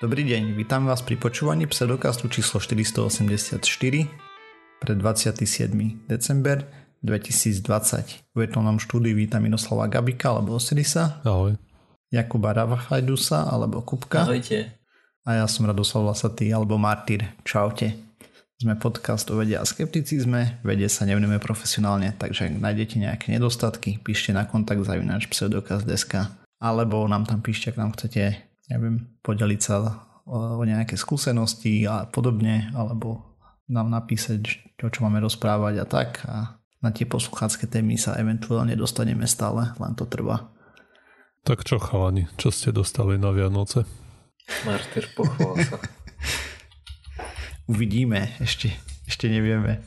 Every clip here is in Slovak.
Dobrý deň, vítam vás pri počúvaní pseudokastu číslo 484 pre 27. december 2020. V virtuálnom štúdiu vítam Minoslava Gabika alebo Osirisa. Ahoj. Jakuba Ravafajdusa alebo Kupka. Ahojte. A ja som Radoslav Lasatý alebo Martyr. Čaute. Sme podcast o vede a skepticizme, vede sa nevneme profesionálne, takže ak nájdete nejaké nedostatky, píšte na kontakt zavináč pseudokaz.sk alebo nám tam píšte, ak nám chcete neviem, podeliť sa o nejaké skúsenosti a podobne, alebo nám napísať, čo, čo máme rozprávať a tak a na tie posluchácké témy sa eventuálne dostaneme stále, len to trvá. Tak čo chalani, čo ste dostali na Vianoce? Martyr, pochval sa. Uvidíme, ešte, ešte nevieme.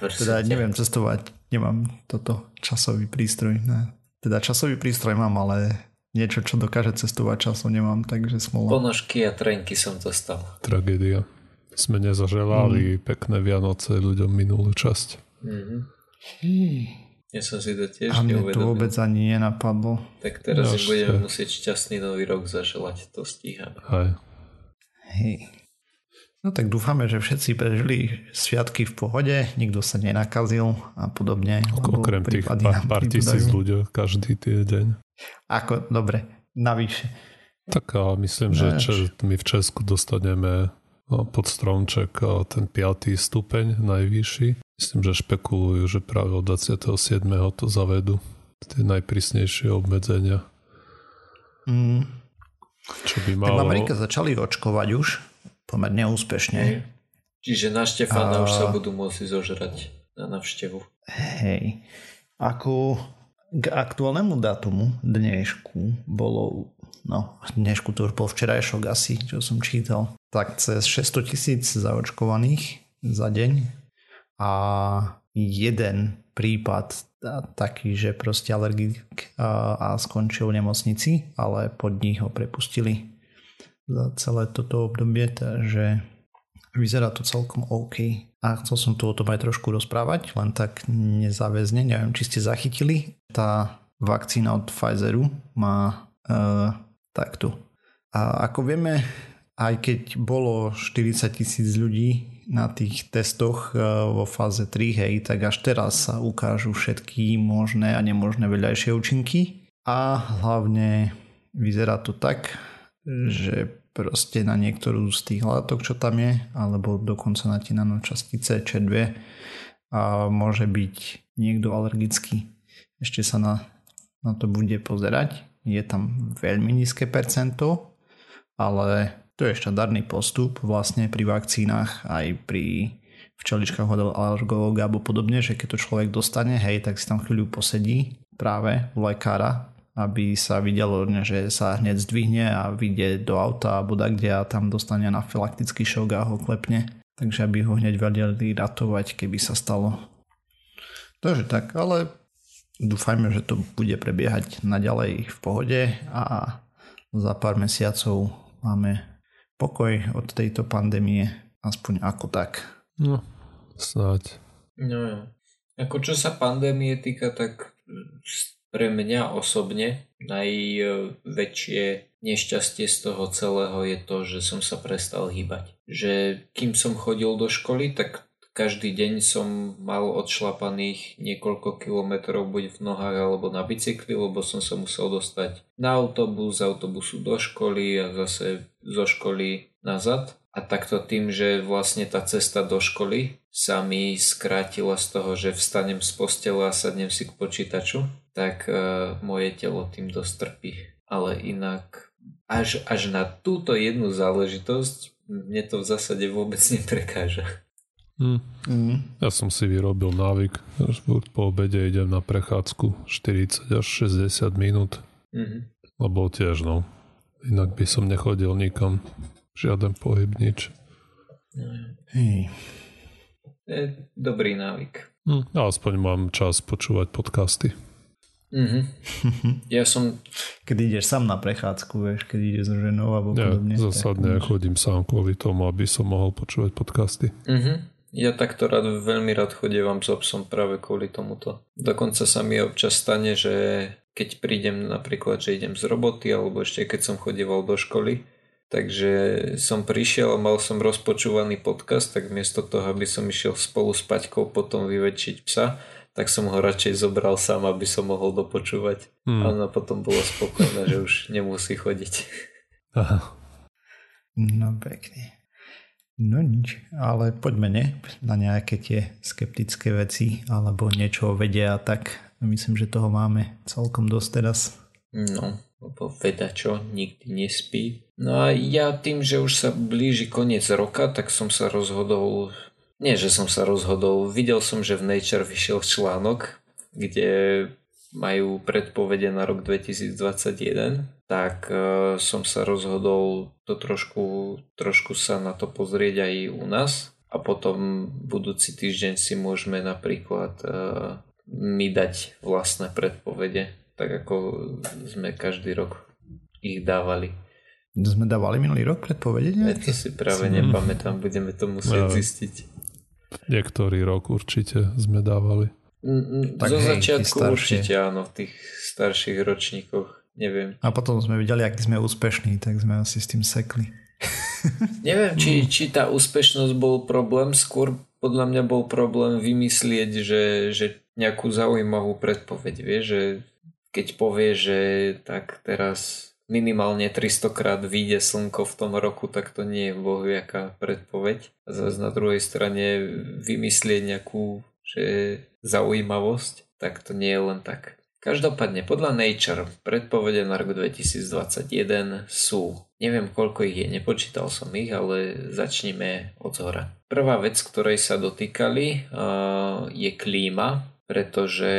Teda neviem cestovať, nemám toto časový prístroj. Ne. Teda časový prístroj mám, ale niečo, čo dokáže cestovať časom nemám, takže smola. Ponožky a trenky som dostal. Tragédia. Sme nezaželali mm. pekné Vianoce ľuďom minulú časť. Mm-hmm. Ja som si to tiež A mne to vôbec ani nenapadlo. Tak teraz si budeme musieť šťastný nový rok zaželať, to stíhame. Hej. Hej. No tak dúfame, že všetci prežili sviatky v pohode, nikto sa nenakazil a podobne. Okrem tých pár, pár tisíc ľudí každý týždeň. Ako, dobre, navyše. Tak a myslím, že če, my v Česku dostaneme no, pod stromček ten 5. stupeň najvyšší. Myslím, že špekulujú, že práve od 27. to zavedú. Tie najprísnejšie obmedzenia. Mm. Čo by malo... Tak v Amerike začali očkovať už pomerne úspešne. Hej. Čiže na Štefana a... už sa budú môcť zožrať na navštevu. Hej. Ako k aktuálnemu datumu dnešku bolo, no dnešku to už bol včerajšok asi, čo som čítal, tak cez 600 tisíc zaočkovaných za deň a jeden prípad taký, že proste alergik a, a skončil v nemocnici, ale pod nich ho prepustili za celé toto obdobie, takže vyzerá to celkom OK. A chcel som tu o tom aj trošku rozprávať, len tak nezáväzne, neviem, či ste zachytili. Tá vakcína od Pfizeru má uh, takto. A ako vieme, aj keď bolo 40 tisíc ľudí na tých testoch uh, vo fáze 3, hej, tak až teraz sa ukážu všetky možné a nemožné vedľajšie účinky. A hlavne vyzerá to tak, že proste na niektorú z tých látok, čo tam je, alebo dokonca na tie nanočastice Č2 a môže byť niekto alergický. Ešte sa na, na to bude pozerať. Je tam veľmi nízke percento, ale to je štandardný postup vlastne pri vakcínach aj pri včeličkách od alergológa alebo podobne, že keď to človek dostane, hej, tak si tam chvíľu posedí práve u lekára aby sa videlo, že sa hneď zdvihne a vyjde do auta alebo kde a tam dostane anafylaktický šok a ho klepne. Takže aby ho hneď vedeli ratovať, keby sa stalo. Takže tak, ale dúfajme, že to bude prebiehať naďalej v pohode a za pár mesiacov máme pokoj od tejto pandémie, aspoň ako tak. No, snáď. No. Ako čo sa pandémie týka, tak pre mňa osobne najväčšie nešťastie z toho celého je to, že som sa prestal hýbať. Že kým som chodil do školy, tak každý deň som mal odšlapaných niekoľko kilometrov buď v nohách alebo na bicykli, lebo som sa musel dostať na autobus, z autobusu do školy a zase zo školy nazad. A takto tým, že vlastne tá cesta do školy sa mi skrátila z toho, že vstanem z postele a sadnem si k počítaču, tak uh, moje telo tým dosť trpí. Ale inak až, až na túto jednu záležitosť mne to v zásade vôbec neprekáža. Mm. Mm. Ja som si vyrobil návyk, že po obede idem na prechádzku 40 až 60 minút. Mm-hmm. Lebo tiež no, inak by som nechodil nikam, žiaden pohyb, nič. Hej. Je dobrý návyk. Mm, aspoň mám čas počúvať podcasty. Mm-hmm. Ja som... Keď ideš sám na prechádzku, vieš, keď ideš so ženou alebo ja, podobne. Zásadne tak... chodím sám kvôli tomu, aby som mohol počúvať podcasty. Mm-hmm. Ja takto rád, veľmi rád chodievam s obsom práve kvôli tomuto. Dokonca sa mi občas stane, že keď prídem napríklad, že idem z roboty alebo ešte keď som chodieval do školy takže som prišiel a mal som rozpočúvaný podcast, tak miesto toho, aby som išiel spolu s Paťkou potom vyväčšiť psa, tak som ho radšej zobral sám, aby som mohol dopočúvať. Hmm. A ona potom bola spokojná, že už nemusí chodiť. Aha. No pekne. No nič, ale poďme ne, na nejaké tie skeptické veci alebo niečo vedia tak myslím, že toho máme celkom dosť teraz. No, lebo veda čo, nikdy nespí. No a ja tým, že už sa blíži koniec roka, tak som sa rozhodol, nie že som sa rozhodol, videl som, že v Nature vyšiel článok, kde majú predpovede na rok 2021, tak uh, som sa rozhodol to trošku, trošku sa na to pozrieť aj u nás a potom budúci týždeň si môžeme napríklad uh, mi dať vlastné predpovede, tak ako sme každý rok ich dávali. Sme dávali minulý rok predpovede? Ja to si práve nepamätám, budeme to musieť no, zistiť. Niektorý rok určite sme dávali. Mm, mm, tak Zo hej, začiatku určite áno, v tých starších ročníkoch, neviem. A potom sme videli, aký sme úspešní, tak sme asi s tým sekli. neviem, či, či tá úspešnosť bol problém, skôr podľa mňa bol problém vymyslieť, že, že nejakú zaujímavú predpoveď, vie, že keď povie, že tak teraz minimálne 300 krát vyjde slnko v tom roku, tak to nie je bohviaká predpoveď. A zase na druhej strane vymyslieť nejakú že zaujímavosť, tak to nie je len tak. Každopádne podľa Nature predpovede na rok 2021 sú, neviem koľko ich je, nepočítal som ich, ale začnime od zhora. Prvá vec, ktorej sa dotýkali je klíma, pretože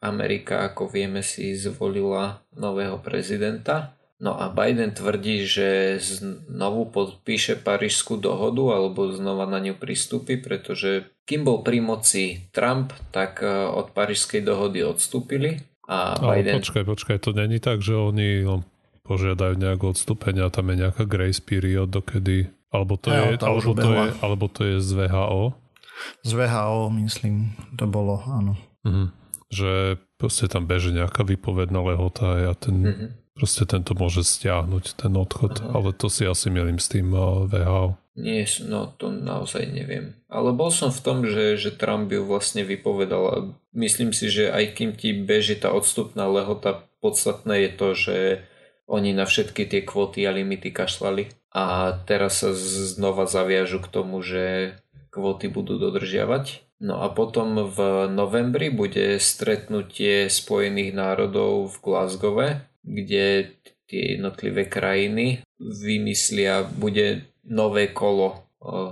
Amerika, ako vieme, si zvolila nového prezidenta No a Biden tvrdí, že znovu podpíše Parížskú dohodu alebo znova na ňu pristúpi, pretože kým bol pri moci Trump, tak e, od Parížskej dohody odstúpili. A Biden... počkaj, počkaj, to není tak, že oni požiadajú nejaké odstúpenia, tam je nejaká grace period, dokedy... Alebo to, ja, je, alebo, to je, alebo to je z VHO? Z VHO, myslím, to bolo, áno. Mhm. Že proste tam beží nejaká vypovedná lehota a ten... Mhm proste tento môže stiahnuť ten odchod, Aha. ale to si asi milím s tým uh, VHO. Nie, no to naozaj neviem. Ale bol som v tom, že, že Trump ju vlastne vypovedal a myslím si, že aj kým ti beží tá odstupná lehota, podstatné je to, že oni na všetky tie kvóty a limity kašlali a teraz sa znova zaviažu k tomu, že kvóty budú dodržiavať. No a potom v novembri bude stretnutie Spojených národov v Glasgowe kde tie jednotlivé krajiny vymyslia, bude nové kolo,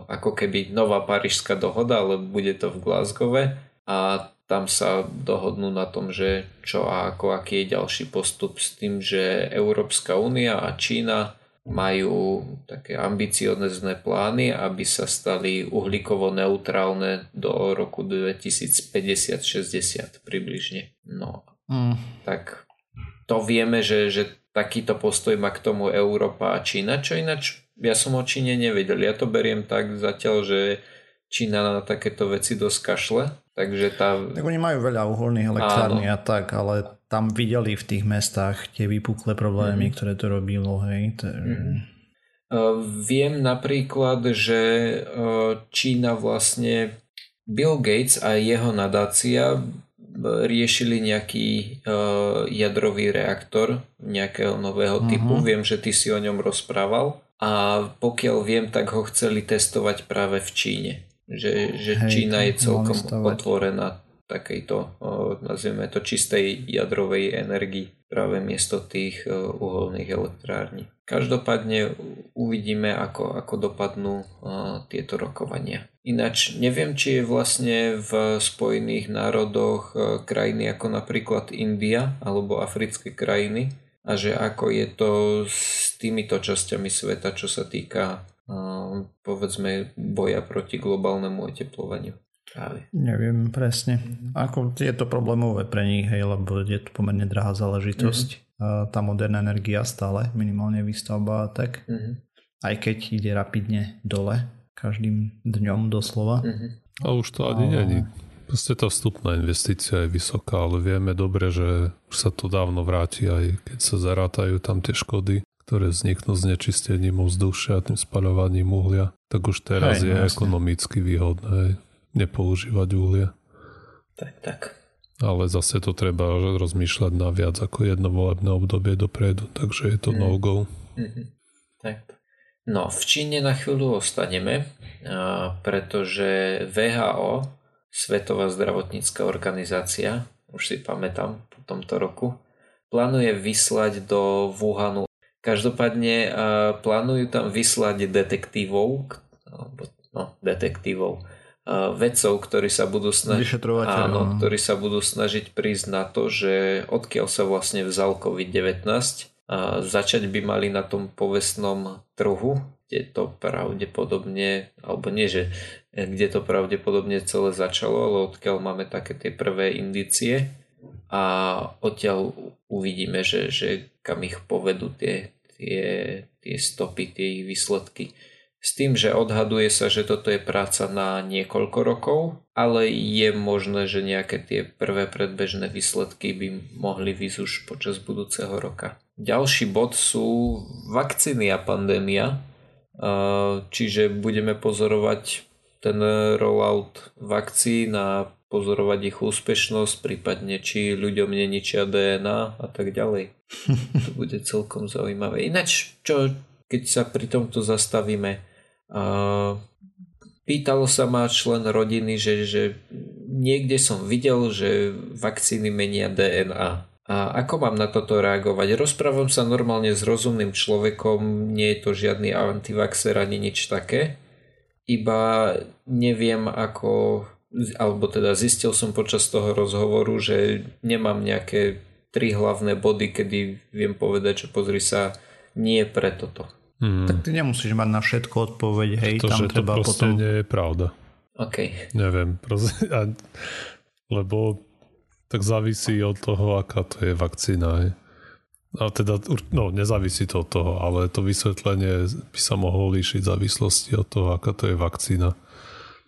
ako keby nová parížská dohoda, ale bude to v Glasgowe a tam sa dohodnú na tom, že čo a ako, aký je ďalší postup s tým, že Európska únia a Čína majú také ambiciozne plány, aby sa stali uhlíkovo neutrálne do roku 2050-60 približne. No, mm. tak to vieme, že, že takýto postoj má k tomu Európa a Čína, čo ináč ja som o Číne nevedel. Ja to beriem tak zatiaľ, že Čína na takéto veci dosť kašle. Takže tá... Tak oni majú veľa uholných elektrární a tak, ale tam videli v tých mestách tie vypuklé problémy, mm. ktoré to robilo. Hej. To... Mm. Uh, viem napríklad, že uh, Čína vlastne Bill Gates a jeho nadácia riešili nejaký uh, jadrový reaktor nejakého nového uh-huh. typu. Viem, že ty si o ňom rozprával. A pokiaľ viem, tak ho chceli testovať práve v Číne. Že, že Hej, Čína je celkom otvorená takejto, nazvieme to, čistej jadrovej energii práve miesto tých uh, uholných elektrární. Každopádne uvidíme, ako, ako dopadnú tieto rokovania. Ináč neviem, či je vlastne v Spojených národoch krajiny ako napríklad India alebo africké krajiny a že ako je to s týmito časťami sveta, čo sa týka povedzme boja proti globálnemu oteplovaniu. Práve. Neviem presne. Ako je to problémové pre nich, hej, lebo je to pomerne drahá záležitosť. Mm-hmm. Tá moderná energia stále, minimálne výstavba a tak. Mm-hmm. Aj keď ide rapidne dole, každým dňom doslova. Mm-hmm. A už to ani není. Proste tá vstupná investícia je vysoká, ale vieme dobre, že už sa to dávno vráti, aj keď sa zarátajú tam tie škody, ktoré vzniknú s nečistením vzdušia a tým spaľovaním uhlia, tak už teraz Hej, je jasne. ekonomicky výhodné nepoužívať uhlie. Tak, tak. Ale zase to treba rozmýšľať na viac ako jedno volebné obdobie dopredu, takže je to mm. no-go. Mm-hmm. Tak. No, v Číne na chvíľu ostaneme, pretože VHO, Svetová zdravotnícká organizácia, už si pamätám po tomto roku, plánuje vyslať do Wuhanu. Každopádne plánujú tam vyslať detektívov, no, detektívov, vedcov, ktorí sa budú snažiť áno, ktorí sa budú snažiť prísť na to, že odkiaľ sa vlastne vzal COVID-19. A začať by mali na tom povestnom trhu, kde to pravdepodobne, alebo nie, že kde to pravdepodobne celé začalo, ale odkiaľ máme také tie prvé indície. A odtiaľ uvidíme, že, že kam ich povedú tie, tie, tie stopy, tie ich výsledky. S tým, že odhaduje sa, že toto je práca na niekoľko rokov, ale je možné, že nejaké tie prvé predbežné výsledky by mohli výsť už počas budúceho roka. Ďalší bod sú vakcíny a pandémia, čiže budeme pozorovať ten rollout vakcín a pozorovať ich úspešnosť, prípadne či ľuďom neničia DNA a tak ďalej. To bude celkom zaujímavé. Ináč, čo, keď sa pri tomto zastavíme, Pýtalo sa ma člen rodiny, že, že niekde som videl, že vakcíny menia DNA. A ako mám na toto reagovať? Rozprávam sa normálne s rozumným človekom, nie je to žiadny antivaxer ani nič také. Iba neviem ako, alebo teda zistil som počas toho rozhovoru, že nemám nejaké tri hlavné body, kedy viem povedať, že pozri sa, nie pre toto. Hmm. Tak ty nemusíš mať na všetko odpoveď, hej, to, tam že treba to potom... nie je pravda. OK. Neviem, proste, a, lebo tak závisí od toho, aká to je vakcína, hej. A teda, no, nezávisí to od toho, ale to vysvetlenie by sa mohlo líšiť v závislosti od toho, aká to je vakcína.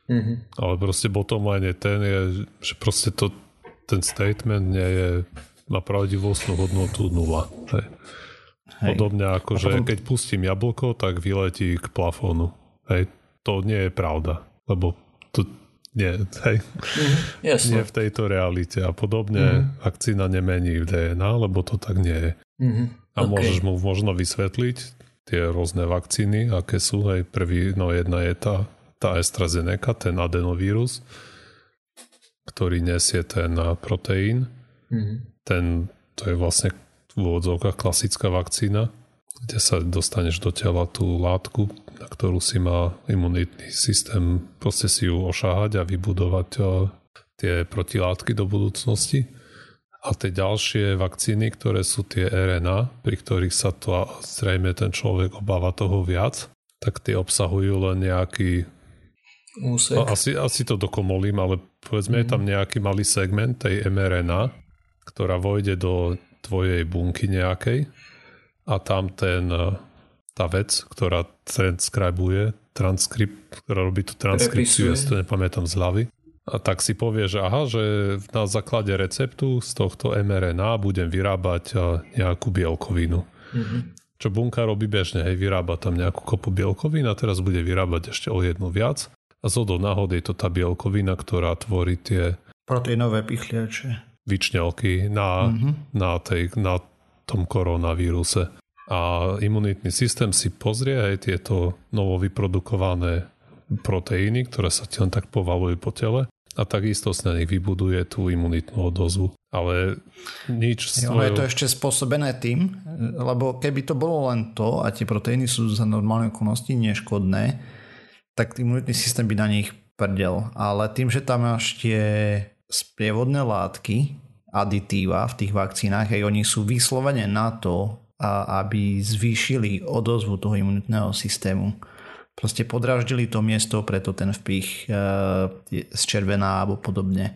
Mm-hmm. Ale proste bottom line je ten, je, že proste to, ten statement nie je, má pravdivostnú hodnotu nula. Hej. Hej. Podobne ako, že potom... keď pustím jablko, tak vyletí k plafónu. Hej, to nie je pravda, lebo to nie, hej. Mm, nie v tejto realite. A podobne mm. vakcína nemení DNA, lebo to tak nie je. Mm, a okay. môžeš mu možno vysvetliť tie rôzne vakcíny, aké sú. Hej, prvý, no jedna je tá, tá AstraZeneca, ten adenovírus, ktorý nesie ten proteín. Mm. Ten, to je vlastne v úvodzovkách klasická vakcína, kde sa dostaneš do tela tú látku, na ktorú si má imunitný systém proste si ju ošáhať a vybudovať eh, tie protilátky do budúcnosti. A tie ďalšie vakcíny, ktoré sú tie RNA, pri ktorých sa to zrejme ten človek obáva toho viac, tak tie obsahujú len nejaký Úsek. Asi, asi to dokomolím, ale povedzme mm. je tam mhm. nejaký malý segment tej mRNA, ktorá vojde do tvojej bunky nejakej a tam ten, e, tá vec, ktorá transkribuje, transkript, ktorá robí tú transkripciu, ja si to nepamätám z hlavy, a tak si povie, že aha, že na základe receptu z tohto mRNA budem vyrábať e, nejakú bielkovinu. Mm-hmm. Čo bunka robí bežne, hej, vyrába tam nejakú kopu bielkovín a teraz bude vyrábať ešte o jednu viac. A zo do náhod je to tá bielkovina, ktorá tvorí tie... Proteinové pichliače vyčňalky na, mm-hmm. na, tej, na tom koronavíruse. A imunitný systém si pozrie aj tieto novo vyprodukované proteíny, ktoré sa ti len tak povalujú po tele a takisto sa na nich vybuduje tú imunitnú odozvu. Ale nič... Jo, svojho... je to ešte spôsobené tým, lebo keby to bolo len to a tie proteíny sú za normálne okolnosti neškodné, tak imunitný systém by na nich prdel. Ale tým, že tam máš tie sprievodné látky, aditíva v tých vakcínach, aj oni sú vyslovene na to, aby zvýšili odozvu toho imunitného systému. Proste podraždili to miesto, preto ten vpich e, z červená alebo podobne.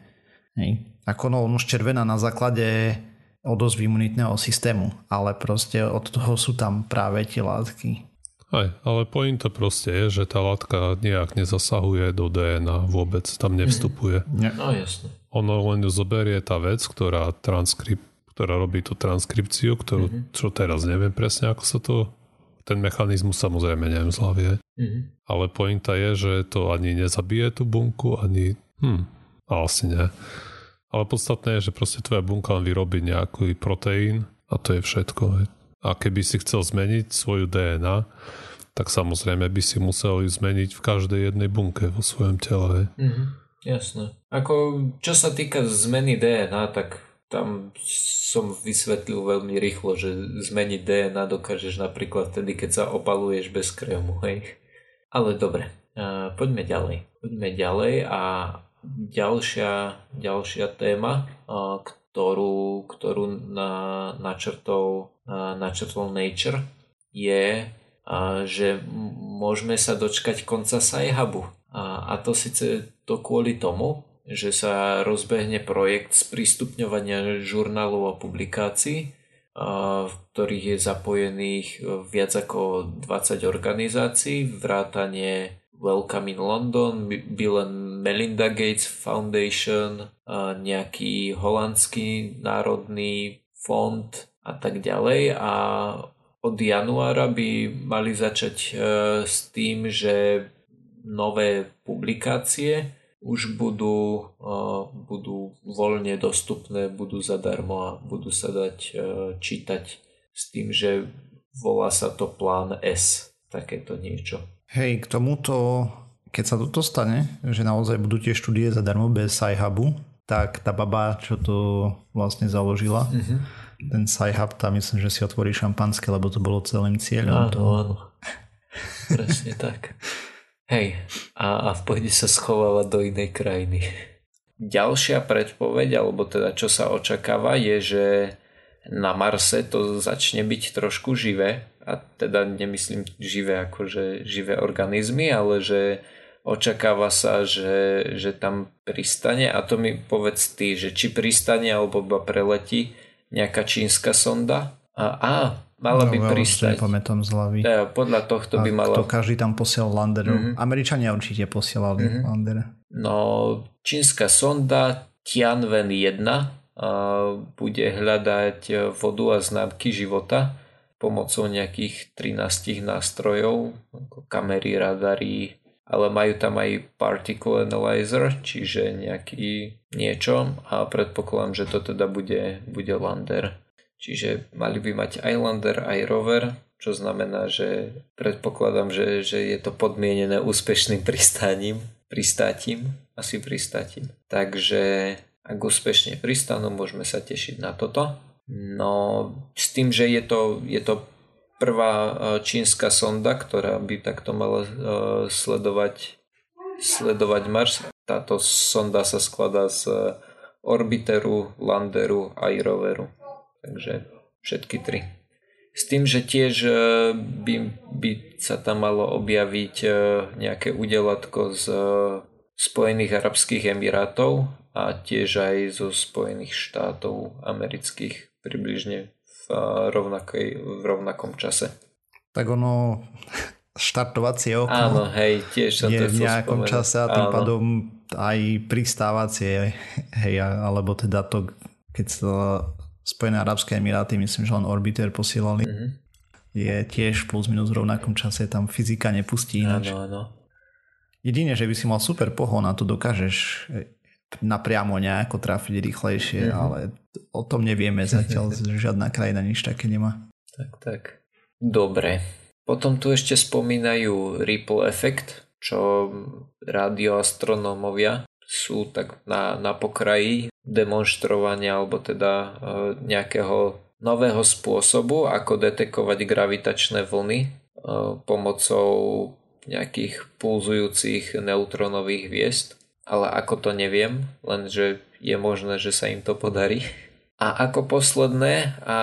Hej. Ako no, už červená na základe odozvy imunitného systému, ale proste od toho sú tam práve tie látky. Aj, ale pointa proste je, že tá látka nejak nezasahuje do DNA vôbec, tam nevstupuje. Mm. No jasne. Ono len zoberie tá vec, ktorá transkript, ktorá robí tú transkripciu, ktorú, mm-hmm. čo teraz neviem presne, ako sa to ten mechanizmus samozrejme neviem z hlavy, mm-hmm. ale pointa je, že to ani nezabije tú bunku, ani... Hm, asi nie. Ale podstatné je, že proste tvoja bunka len vyrobí nejaký proteín a to je všetko. A keby si chcel zmeniť svoju DNA, tak samozrejme by si musel ju zmeniť v každej jednej bunke vo svojom tele. Mm-hmm, jasné. Ako čo sa týka zmeny DNA, tak tam som vysvetlil veľmi rýchlo, že zmeniť DNA dokážeš napríklad vtedy, keď sa opaluješ bez krému, hej. Ale dobre, poďme ďalej. Poďme ďalej a ďalšia, ďalšia téma, ktorú, ktorú na, načrtol, načrtol Nature je, že môžeme sa dočkať konca Saihabu. A, to síce to kvôli tomu, že sa rozbehne projekt sprístupňovania žurnálov a publikácií, v ktorých je zapojených viac ako 20 organizácií, vrátanie Welcome in London, Bill and Melinda Gates Foundation, nejaký holandský národný fond a tak ďalej. A od januára by mali začať e, s tým, že nové publikácie už budú, budú voľne dostupné, budú zadarmo a budú sa dať e, čítať s tým, že volá sa to plán S, takéto niečo. Hej, k tomuto, keď sa toto stane, že naozaj budú tie štúdie zadarmo bez SciHubu, tak tá baba, čo to vlastne založila, mm-hmm. Ten SciHub, tam myslím, že si otvorí šampanské, lebo to bolo celým cieľom. Áno, áno. Presne tak. Hej, a, a v pohode sa schovávať do inej krajiny. Ďalšia predpoveď, alebo teda čo sa očakáva, je, že na Marse to začne byť trošku živé. A teda nemyslím živé ako že živé organizmy, ale že očakáva sa, že, že tam pristane a to mi povedz ty, že či pristane alebo iba preletí nejaká čínska sonda. A, a Mala no, by pristať. Nepamätám z hlavy. Ja, podľa tohto by mala... To každý tam posiel landerov. Mm-hmm. Američania určite posielali mm-hmm. lander. No, čínska sonda Tianwen 1 bude hľadať vodu a známky života pomocou nejakých 13 nástrojov, ako kamery, radary, ale majú tam aj particle analyzer, čiže nejaký niečo a predpokladám, že to teda bude, bude lander. Čiže mali by mať aj lander, aj rover, čo znamená, že predpokladám, že, že je to podmienené úspešným pristáním, pristátím, asi pristátím. Takže ak úspešne pristanú, môžeme sa tešiť na toto. No s tým, že je to, je to prvá e, čínska sonda, ktorá by takto mala e, sledovať, sledovať Mars. Táto sonda sa skladá z orbiteru, landeru a roveru. Takže všetky tri. S tým, že tiež e, by, by sa tam malo objaviť e, nejaké udelatko z e, Spojených Arabských Emirátov a tiež aj zo Spojených štátov amerických približne rovnakej, v rovnakom čase. Tak ono, štartovacie okno Áno, hej, tiež sa je v nejakom spomenúť. čase a tým Áno. pádom aj pristávacie, hej, alebo teda to, keď sa Spojené arabské emiráty, myslím, že len Orbiter posielali. Mm-hmm. Je tiež plus minus v rovnakom čase, tam fyzika nepustí ináč. Áno, áno. Jedine, že by si mal super pohon a to dokážeš napriamo nejako trafiť rýchlejšie, mm-hmm. ale o tom nevieme zatiaľ, žiadna krajina nič také nemá. Tak, tak. Dobre. Potom tu ešte spomínajú ripple effect, čo radioastronómovia sú tak na, na pokraji demonstrovania alebo teda e, nejakého nového spôsobu, ako detekovať gravitačné vlny e, pomocou nejakých pulzujúcich neutronových hviezd. Ale ako to neviem, lenže je možné, že sa im to podarí. A ako posledné a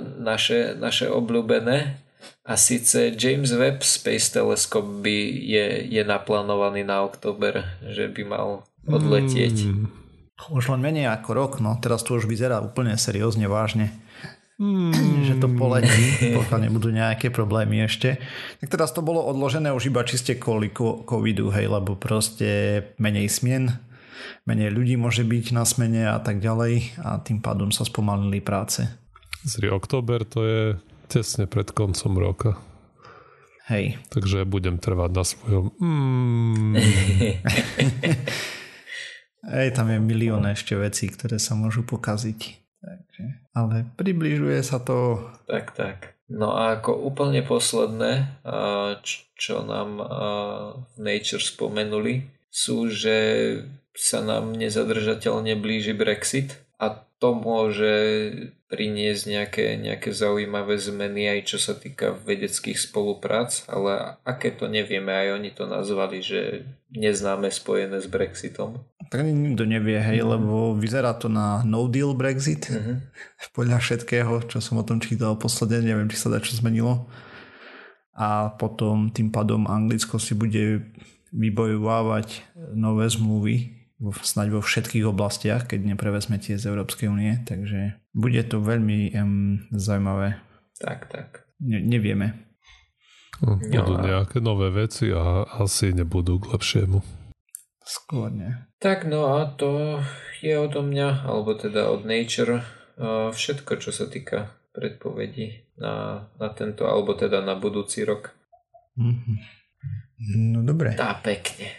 naše, naše obľúbené a síce James Webb Space Telescope by je, je naplánovaný na október, že by mal odletieť. Mm. Už len menej ako rok, no teraz to už vyzerá úplne seriózne, vážne. Mm. že to poletí, pokiaľ nebudú nejaké problémy ešte. Tak teraz to bolo odložené už iba čiste kvôli covidu, hej, lebo proste menej smien menej ľudí môže byť na smene a tak ďalej a tým pádom sa spomalili práce. Zri október to je tesne pred koncom roka. Hej. Takže budem trvať na svojom mm. Hej, tam je milión ešte vecí, ktoré sa môžu pokaziť. Takže, ale približuje sa to. Tak, tak. No a ako úplne posledné, čo nám v Nature spomenuli, sú, že sa nám nezadržateľne blíži Brexit a to môže priniesť nejaké, nejaké zaujímavé zmeny aj čo sa týka vedeckých spoluprác, ale aké to nevieme, aj oni to nazvali, že neznáme spojené s Brexitom. Tak nikto nevie, hej, mm. lebo vyzerá to na no deal Brexit. Mm-hmm. Podľa všetkého, čo som o tom čítal posledne, neviem, či sa dá čo zmenilo. A potom tým pádom Anglicko si bude vybojovávať nové zmluvy snáď vo všetkých oblastiach, keď neprevezme tie z Európskej únie, takže bude to veľmi um, zaujímavé. Tak, tak. Ne, nevieme. No, budú no, nejaké nové veci a asi nebudú k lepšiemu. Skôr nie. Tak no a to je odo mňa, alebo teda od Nature všetko, čo sa týka predpovedí na, na tento, alebo teda na budúci rok. Mm-hmm. No dobre. Tá pekne.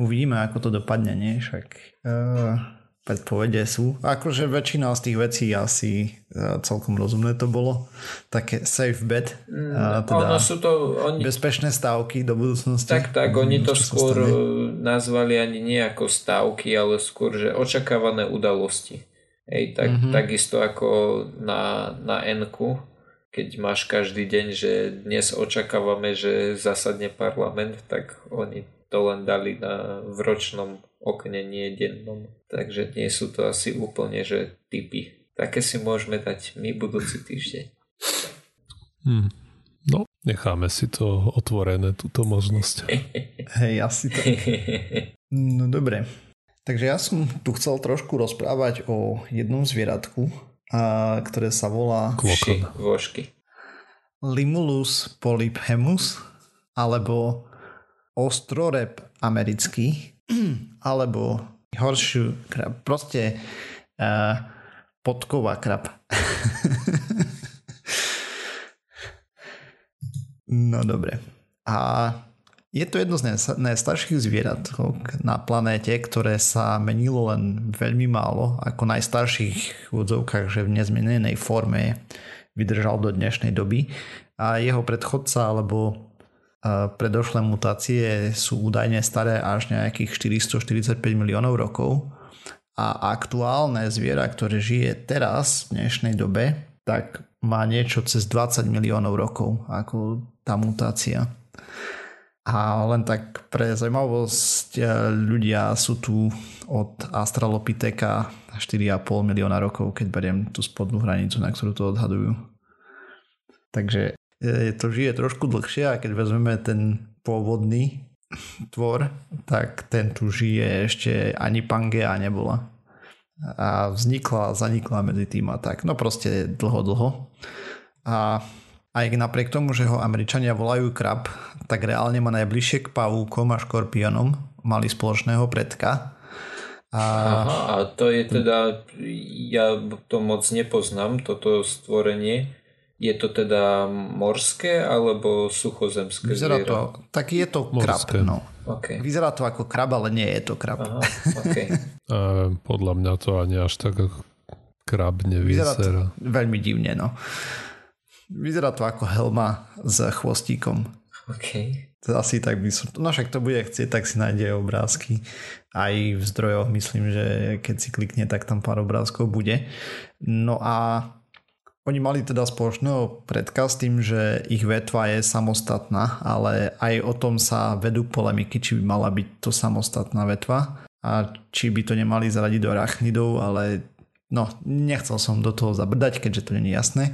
Uvidíme, ako to dopadne, nie? Však uh, predpovede sú. Akože väčšina z tých vecí asi uh, celkom rozumné to bolo. Také safe bet. Uh, teda ono sú to, oni... bezpečné stávky do budúcnosti. Tak, tak, oni to skôr nazvali ani nie ako stávky, ale skôr, že očakávané udalosti. Hej, tak, mm-hmm. takisto ako na, na n keď máš každý deň, že dnes očakávame, že zasadne parlament, tak oni to len dali na vročnom okne, nie dennom. Takže nie sú to asi úplne, že typy. Také si môžeme dať my budúci týždeň. Hmm. No, necháme si to otvorené, túto možnosť. Hej, asi to. No dobre. Takže ja som tu chcel trošku rozprávať o jednom zvieratku, a, ktoré sa volá Vši, vožky. Limulus polyphemus alebo ostrorep americký alebo horšiu krab. Proste uh, podková krab. no dobre. A je to jedno z najstarších zvierat na planéte, ktoré sa menilo len veľmi málo, ako najstarších v úvodzovkách, že v nezmenenej forme vydržal do dnešnej doby. A jeho predchodca, alebo predošlé mutácie sú údajne staré až nejakých 445 miliónov rokov a aktuálne zviera, ktoré žije teraz v dnešnej dobe, tak má niečo cez 20 miliónov rokov ako tá mutácia. A len tak pre zaujímavosť, e, ľudia sú tu od Australopitheka 4,5 milióna rokov, keď beriem tú spodnú hranicu, na ktorú to odhadujú. Takže to žije trošku dlhšie a keď vezmeme ten pôvodný tvor, tak ten tu žije ešte ani Pangea nebola. A vznikla, zanikla medzi tým a tak. No proste dlho, dlho. A aj napriek tomu, že ho Američania volajú krab, tak reálne má najbližšie k pavúkom a škorpiónom. Mali spoločného predka. A... Aha, a to je teda, ja to moc nepoznám, toto stvorenie je to teda morské alebo suchozemské Vyzerá to, tak je to morské. krab. No. Okay. Vyzerá to ako krab, ale nie je to krab. Aha, okay. A podľa mňa to ani až tak krab nevyzerá. Vyzerá to veľmi divne, no. Vyzerá to ako helma s chvostíkom. OK. To asi tak by som... No však to bude chcieť, tak si nájde obrázky. Aj v zdrojoch myslím, že keď si klikne, tak tam pár obrázkov bude. No a oni mali teda spoločného predka s tým, že ich vetva je samostatná, ale aj o tom sa vedú polemiky, či by mala byť to samostatná vetva a či by to nemali zaradiť do arachnidov, ale no, nechcel som do toho zabrdať, keďže to nie je jasné.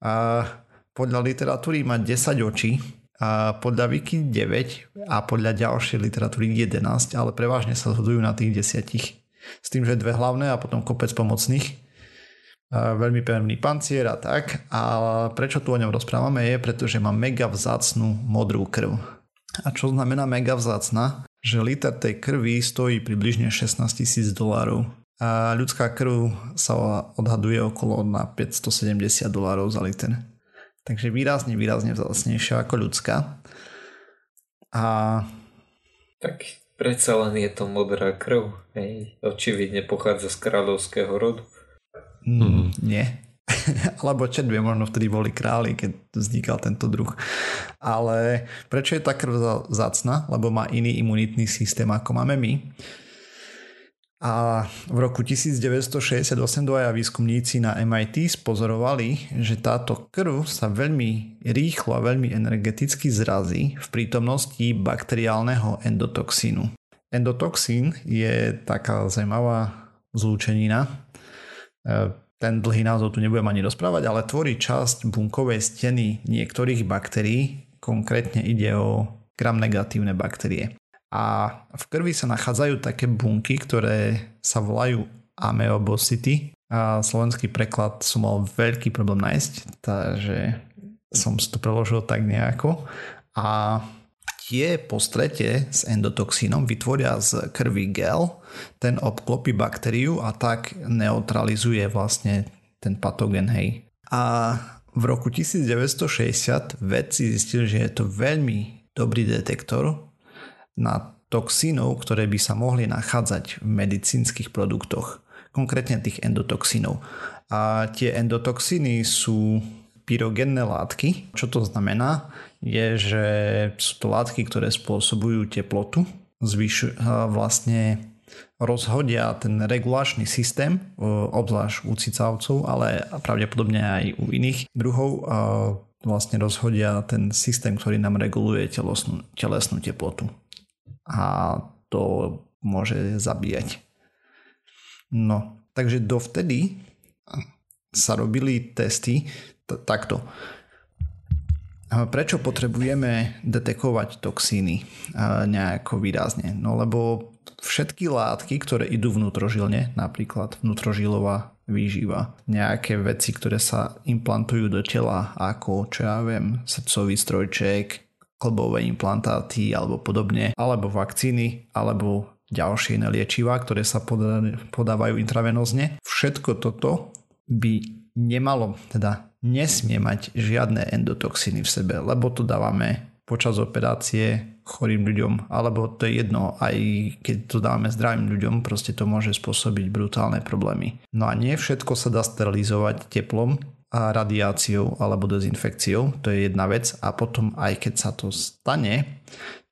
A podľa literatúry má 10 očí, a podľa Wiki 9 a podľa ďalšej literatúry 11, ale prevažne sa zhodujú na tých desiatich. S tým, že dve hlavné a potom kopec pomocných veľmi pevný pancier a tak. A prečo tu o ňom rozprávame je, pretože má mega vzácnú modrú krv. A čo znamená mega vzácna? že liter tej krvi stojí približne 16 tisíc dolárov a ľudská krv sa odhaduje okolo na 570 dolárov za liter. Takže výrazne, výrazne vzácnejšia ako ľudská. A... Tak predsa len je to modrá krv. Hej. Očividne pochádza z kráľovského rodu. Mm, nie. Alebo čet vie, možno vtedy boli králi, keď vznikal tento druh. Ale prečo je tá krv zácna? Lebo má iný imunitný systém, ako máme my. A v roku 1968 dvaja výskumníci na MIT spozorovali, že táto krv sa veľmi rýchlo a veľmi energeticky zrazí v prítomnosti bakteriálneho endotoxínu. Endotoxín je taká zaujímavá zlúčenina. E, ten dlhý názov tu nebudem ani rozprávať, ale tvorí časť bunkovej steny niektorých baktérií, konkrétne ide o gram negatívne baktérie. A v krvi sa nachádzajú také bunky, ktoré sa volajú ameobocity. A slovenský preklad som mal veľký problém nájsť, takže som si to preložil tak nejako. A tie po strete s endotoxínom vytvoria z krvi gel, ten obklopí baktériu a tak neutralizuje vlastne ten patogen, hej. A v roku 1960 vedci zistili, že je to veľmi dobrý detektor na toxínov, ktoré by sa mohli nachádzať v medicínskych produktoch, konkrétne tých endotoxínov. A tie endotoxíny sú pyrogenné látky. Čo to znamená? Je, že sú to látky, ktoré spôsobujú teplotu, zvyšu, vlastne rozhodia ten regulačný systém, obzvlášť u cicavcov, ale pravdepodobne aj u iných druhov, vlastne rozhodia ten systém, ktorý nám reguluje telesnú, telesnú teplotu a to môže zabíjať. No, takže dovtedy sa robili testy t- takto. Prečo potrebujeme detekovať toxíny nejako výrazne? No lebo všetky látky, ktoré idú vnútrožilne, napríklad vnútrožilová výživa, nejaké veci, ktoré sa implantujú do tela, ako, čo ja viem, srdcový strojček, klbové implantáty alebo podobne, alebo vakcíny, alebo ďalšie liečivá, ktoré sa podávajú intravenózne. Všetko toto by nemalo, teda nesmie mať žiadne endotoxiny v sebe, lebo to dávame počas operácie chorým ľuďom, alebo to je jedno, aj keď to dávame zdravým ľuďom, proste to môže spôsobiť brutálne problémy. No a nie všetko sa dá sterilizovať teplom, a radiáciou alebo dezinfekciou, to je jedna vec a potom aj keď sa to stane,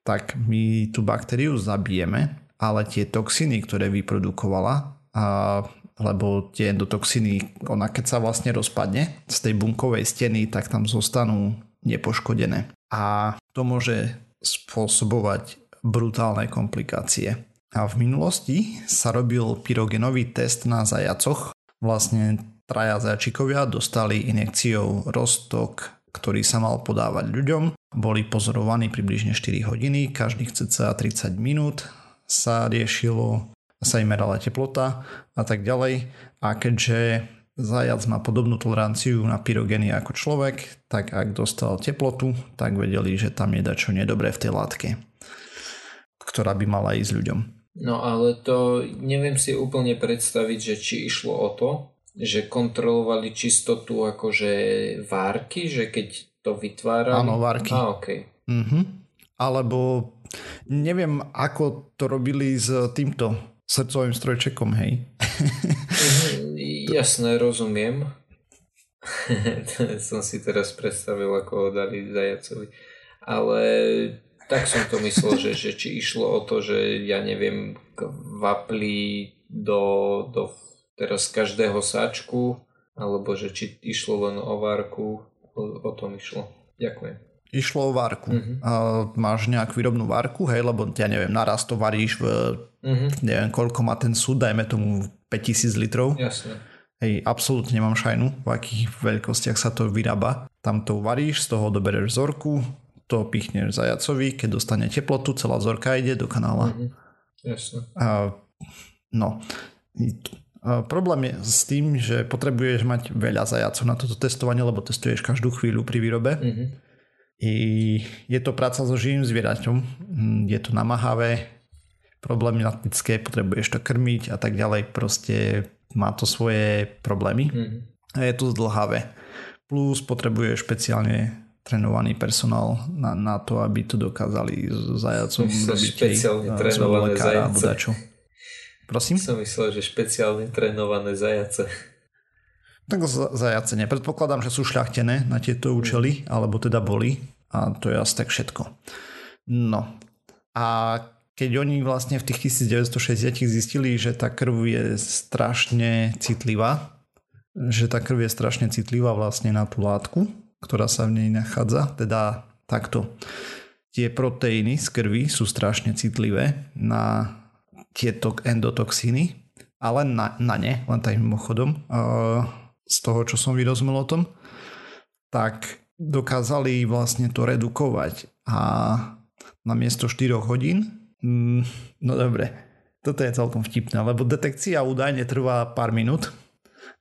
tak my tú baktériu zabijeme, ale tie toxiny, ktoré vyprodukovala, a, lebo tie endotoxiny, ona keď sa vlastne rozpadne z tej bunkovej steny, tak tam zostanú nepoškodené. A to môže spôsobovať brutálne komplikácie. A v minulosti sa robil pyrogenový test na zajacoch. Vlastne Traja zajačikovia dostali injekciou roztok, ktorý sa mal podávať ľuďom. Boli pozorovaní približne 4 hodiny, každých cca 30 minút sa riešilo, sa im merala teplota a tak ďalej. A keďže zajac má podobnú toleranciu na pyrogeny ako človek, tak ak dostal teplotu, tak vedeli, že tam je dačo nedobré v tej látke, ktorá by mala ísť ľuďom. No ale to neviem si úplne predstaviť, že či išlo o to, že kontrolovali čistotu akože várky, že keď to vytvárali? Áno, várky. A, okay. mm-hmm. Alebo neviem, ako to robili s týmto srdcovým strojčekom, hej. Jasné, rozumiem. som si teraz predstavil, ako ho dali zajacovi. Ale tak som to myslel, že, že či išlo o to, že ja neviem, vapli do, do teraz každého sáčku, alebo že či išlo len o várku, o, o tom išlo. Ďakujem. Išlo o várku. Uh-huh. A máš nejakú výrobnú várku, hej, lebo ja neviem, naraz to varíš v, uh-huh. neviem, koľko má ten súd, dajme tomu 5000 litrov. Jasne. Hej, absolútne nemám šajnu, v akých veľkostiach sa to vyrába. Tam to varíš, z toho dobereš vzorku, to pichneš zajacovi, keď dostane teplotu, celá vzorka ide do kanála. Uh-huh. Jasne. A, no, Problém je s tým, že potrebuješ mať veľa zajacov na toto testovanie, lebo testuješ každú chvíľu pri výrobe. Mm-hmm. I je to práca so živým zvieraťom, mm, je to namáhavé, problematické, potrebuješ to krmiť a tak ďalej, proste má to svoje problémy mm. a je to zdlhavé. Plus potrebuješ špeciálne trénovaný personál na, na to, aby to dokázali s zajacom robiť špeciálne trénované zajace. Prosím? Som myslel, že špeciálne trénované zajace. Tak zajace ne. Predpokladám, že sú šľachtené na tieto účely, alebo teda boli. A to je asi tak všetko. No. A keď oni vlastne v tých 1960 zistili, že tá krv je strašne citlivá, že tá krv je strašne citlivá vlastne na tú látku, ktorá sa v nej nachádza, teda takto. Tie proteíny z krvi sú strašne citlivé na tieto endotoxíny, ale na, na ne, len tak mimochodom, z toho, čo som vyrozumel o tom, tak dokázali vlastne to redukovať a na miesto 4 hodín, mm, no dobre, toto je celkom vtipné, lebo detekcia údajne trvá pár minút,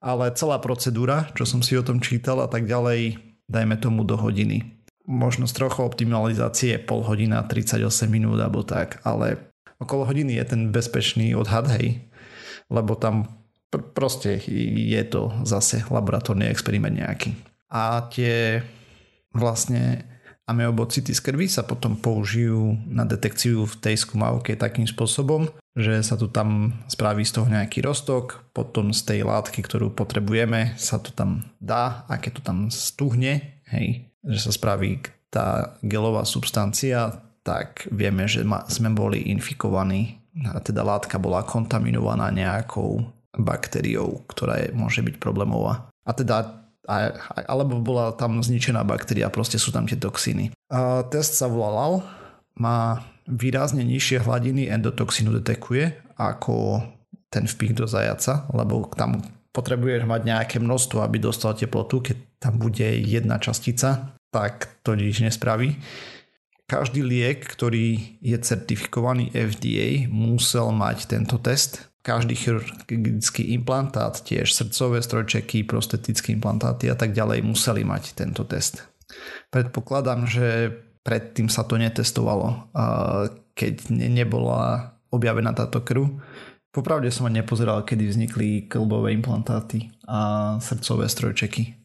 ale celá procedúra, čo som si o tom čítal a tak ďalej, dajme tomu do hodiny. Možno z trochu optimalizácie pol hodina, 38 minút alebo tak, ale okolo hodiny je ten bezpečný odhad, hej, lebo tam pr- proste je to zase laboratórny experiment nejaký. A tie vlastne ameobocity z krvi sa potom použijú na detekciu v tej skúmavke takým spôsobom, že sa tu tam spraví z toho nejaký rostok, potom z tej látky, ktorú potrebujeme, sa to tam dá a keď to tam stuhne, hej, že sa spraví tá gelová substancia, tak vieme, že ma, sme boli infikovaní a teda látka bola kontaminovaná nejakou baktériou, ktorá je, môže byť problémová. A teda alebo bola tam zničená baktéria, proste sú tam tie toxíny. A test sa volal, má výrazne nižšie hladiny endotoxínu detekuje ako ten vpich do zajaca, lebo tam potrebuješ mať nejaké množstvo, aby dostal teplotu, keď tam bude jedna častica, tak to nič nespraví každý liek, ktorý je certifikovaný FDA, musel mať tento test. Každý chirurgický implantát, tiež srdcové strojčeky, prostetické implantáty a tak ďalej museli mať tento test. Predpokladám, že predtým sa to netestovalo, keď nebola objavená táto krv. Popravde som nepozeral, kedy vznikli klbové implantáty a srdcové strojčeky.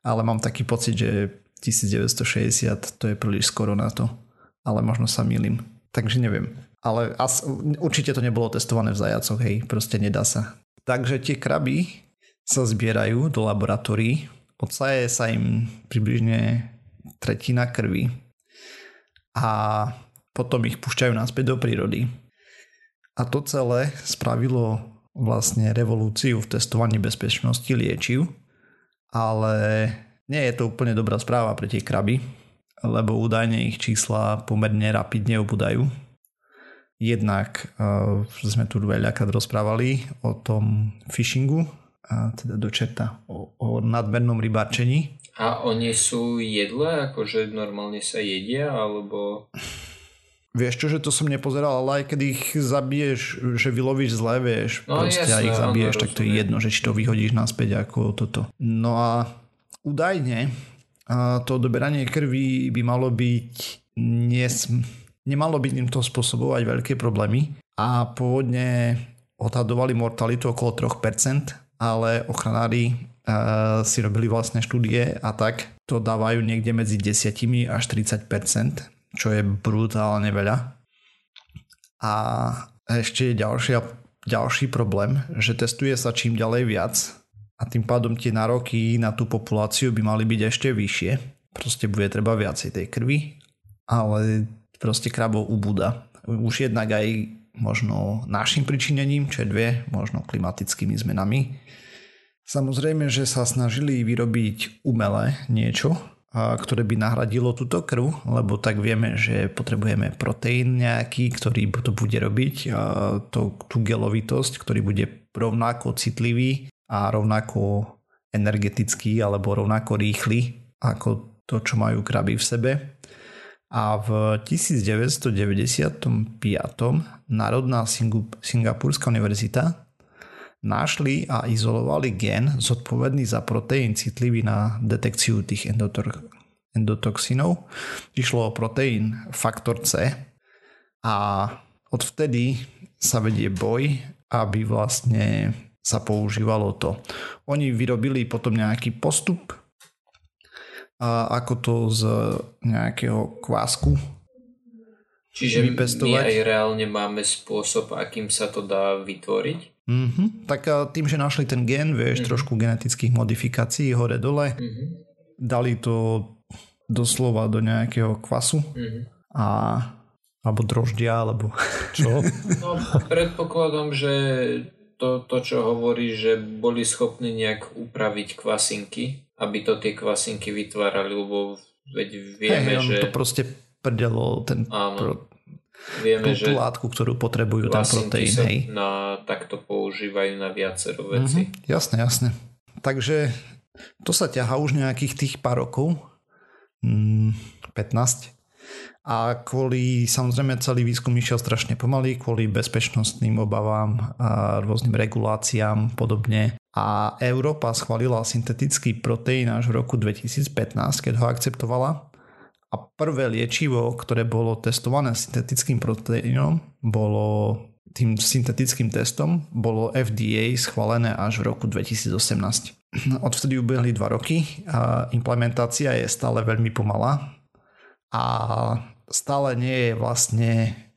Ale mám taký pocit, že 1960 to je príliš skoro na to. Ale možno sa milím. Takže neviem. Ale as, určite to nebolo testované v zajacoch, hej, proste nedá sa. Takže tie kraby sa zbierajú do laboratórií, odsaje sa im približne tretina krvi a potom ich púšťajú naspäť do prírody. A to celé spravilo vlastne revolúciu v testovaní bezpečnosti liečiv, ale nie je to úplne dobrá správa pre tie kraby, lebo údajne ich čísla pomerne rapidne obúdajú. Jednak uh, sme tu veľakrát rozprávali o tom phishingu, a teda do čerta, o, o nadmernom rybarčení. A oni sú jedle, akože normálne sa jedia, alebo... Vieš čo, že to som nepozeral, ale aj keď ich zabiješ, že vylovíš zle, vieš, no, proste jasné, a ich zabiješ, tak to je jedno, že či to vyhodíš naspäť ako toto. No a údajne to odoberanie krvi by malo byť nes, nemalo by im spôsobovať veľké problémy a pôvodne odhadovali mortalitu okolo 3%, ale ochranári uh, si robili vlastné štúdie a tak to dávajú niekde medzi 10 až 30%, čo je brutálne veľa. A ešte je ďalšia, ďalší problém, že testuje sa čím ďalej viac a tým pádom tie nároky na tú populáciu by mali byť ešte vyššie. Proste bude treba viacej tej krvi, ale proste krabov ubúda. Už jednak aj možno našim pričinením, čo je dve, možno klimatickými zmenami. Samozrejme, že sa snažili vyrobiť umelé niečo, ktoré by nahradilo túto krv, lebo tak vieme, že potrebujeme proteín nejaký, ktorý to bude robiť, to, tú gelovitosť, ktorý bude rovnako citlivý a rovnako energetický alebo rovnako rýchly ako to, čo majú kraby v sebe. A v 1995. Národná Singapúrska univerzita našli a izolovali gen zodpovedný za proteín citlivý na detekciu tých endotoxinov. Išlo o proteín faktor C a odvtedy sa vedie boj, aby vlastne sa používalo to. Oni vyrobili potom nejaký postup, a ako to z nejakého kvásku Čiže vypestovať. my aj reálne máme spôsob, akým sa to dá vytvoriť? Mm-hmm. Tak tým, že našli ten gen, vieš, mm-hmm. trošku genetických modifikácií hore-dole, mm-hmm. dali to doslova do nejakého kvasu mm-hmm. a alebo droždia, alebo... Čo? No, predpokladom, že to, to, čo hovorí, že boli schopní nejak upraviť kvasinky, aby to tie kvasinky vytvárali, lebo veď vieme, hey, že... to proste prdelo ten Áno. Pro, vieme, tú, že látku, ktorú potrebujú, ten proteín. Sa hej. Na, takto používajú na viacero veci. Mm-hmm, jasné, jasné. Takže to sa ťaha už nejakých tých pár rokov. Mm, 15 a kvôli, samozrejme celý výskum išiel strašne pomaly, kvôli bezpečnostným obavám a rôznym reguláciám podobne. A Európa schválila syntetický proteín až v roku 2015, keď ho akceptovala. A prvé liečivo, ktoré bolo testované syntetickým proteínom, bolo tým syntetickým testom, bolo FDA schválené až v roku 2018. Odvtedy ubehli dva roky a implementácia je stále veľmi pomalá a stále nie je vlastne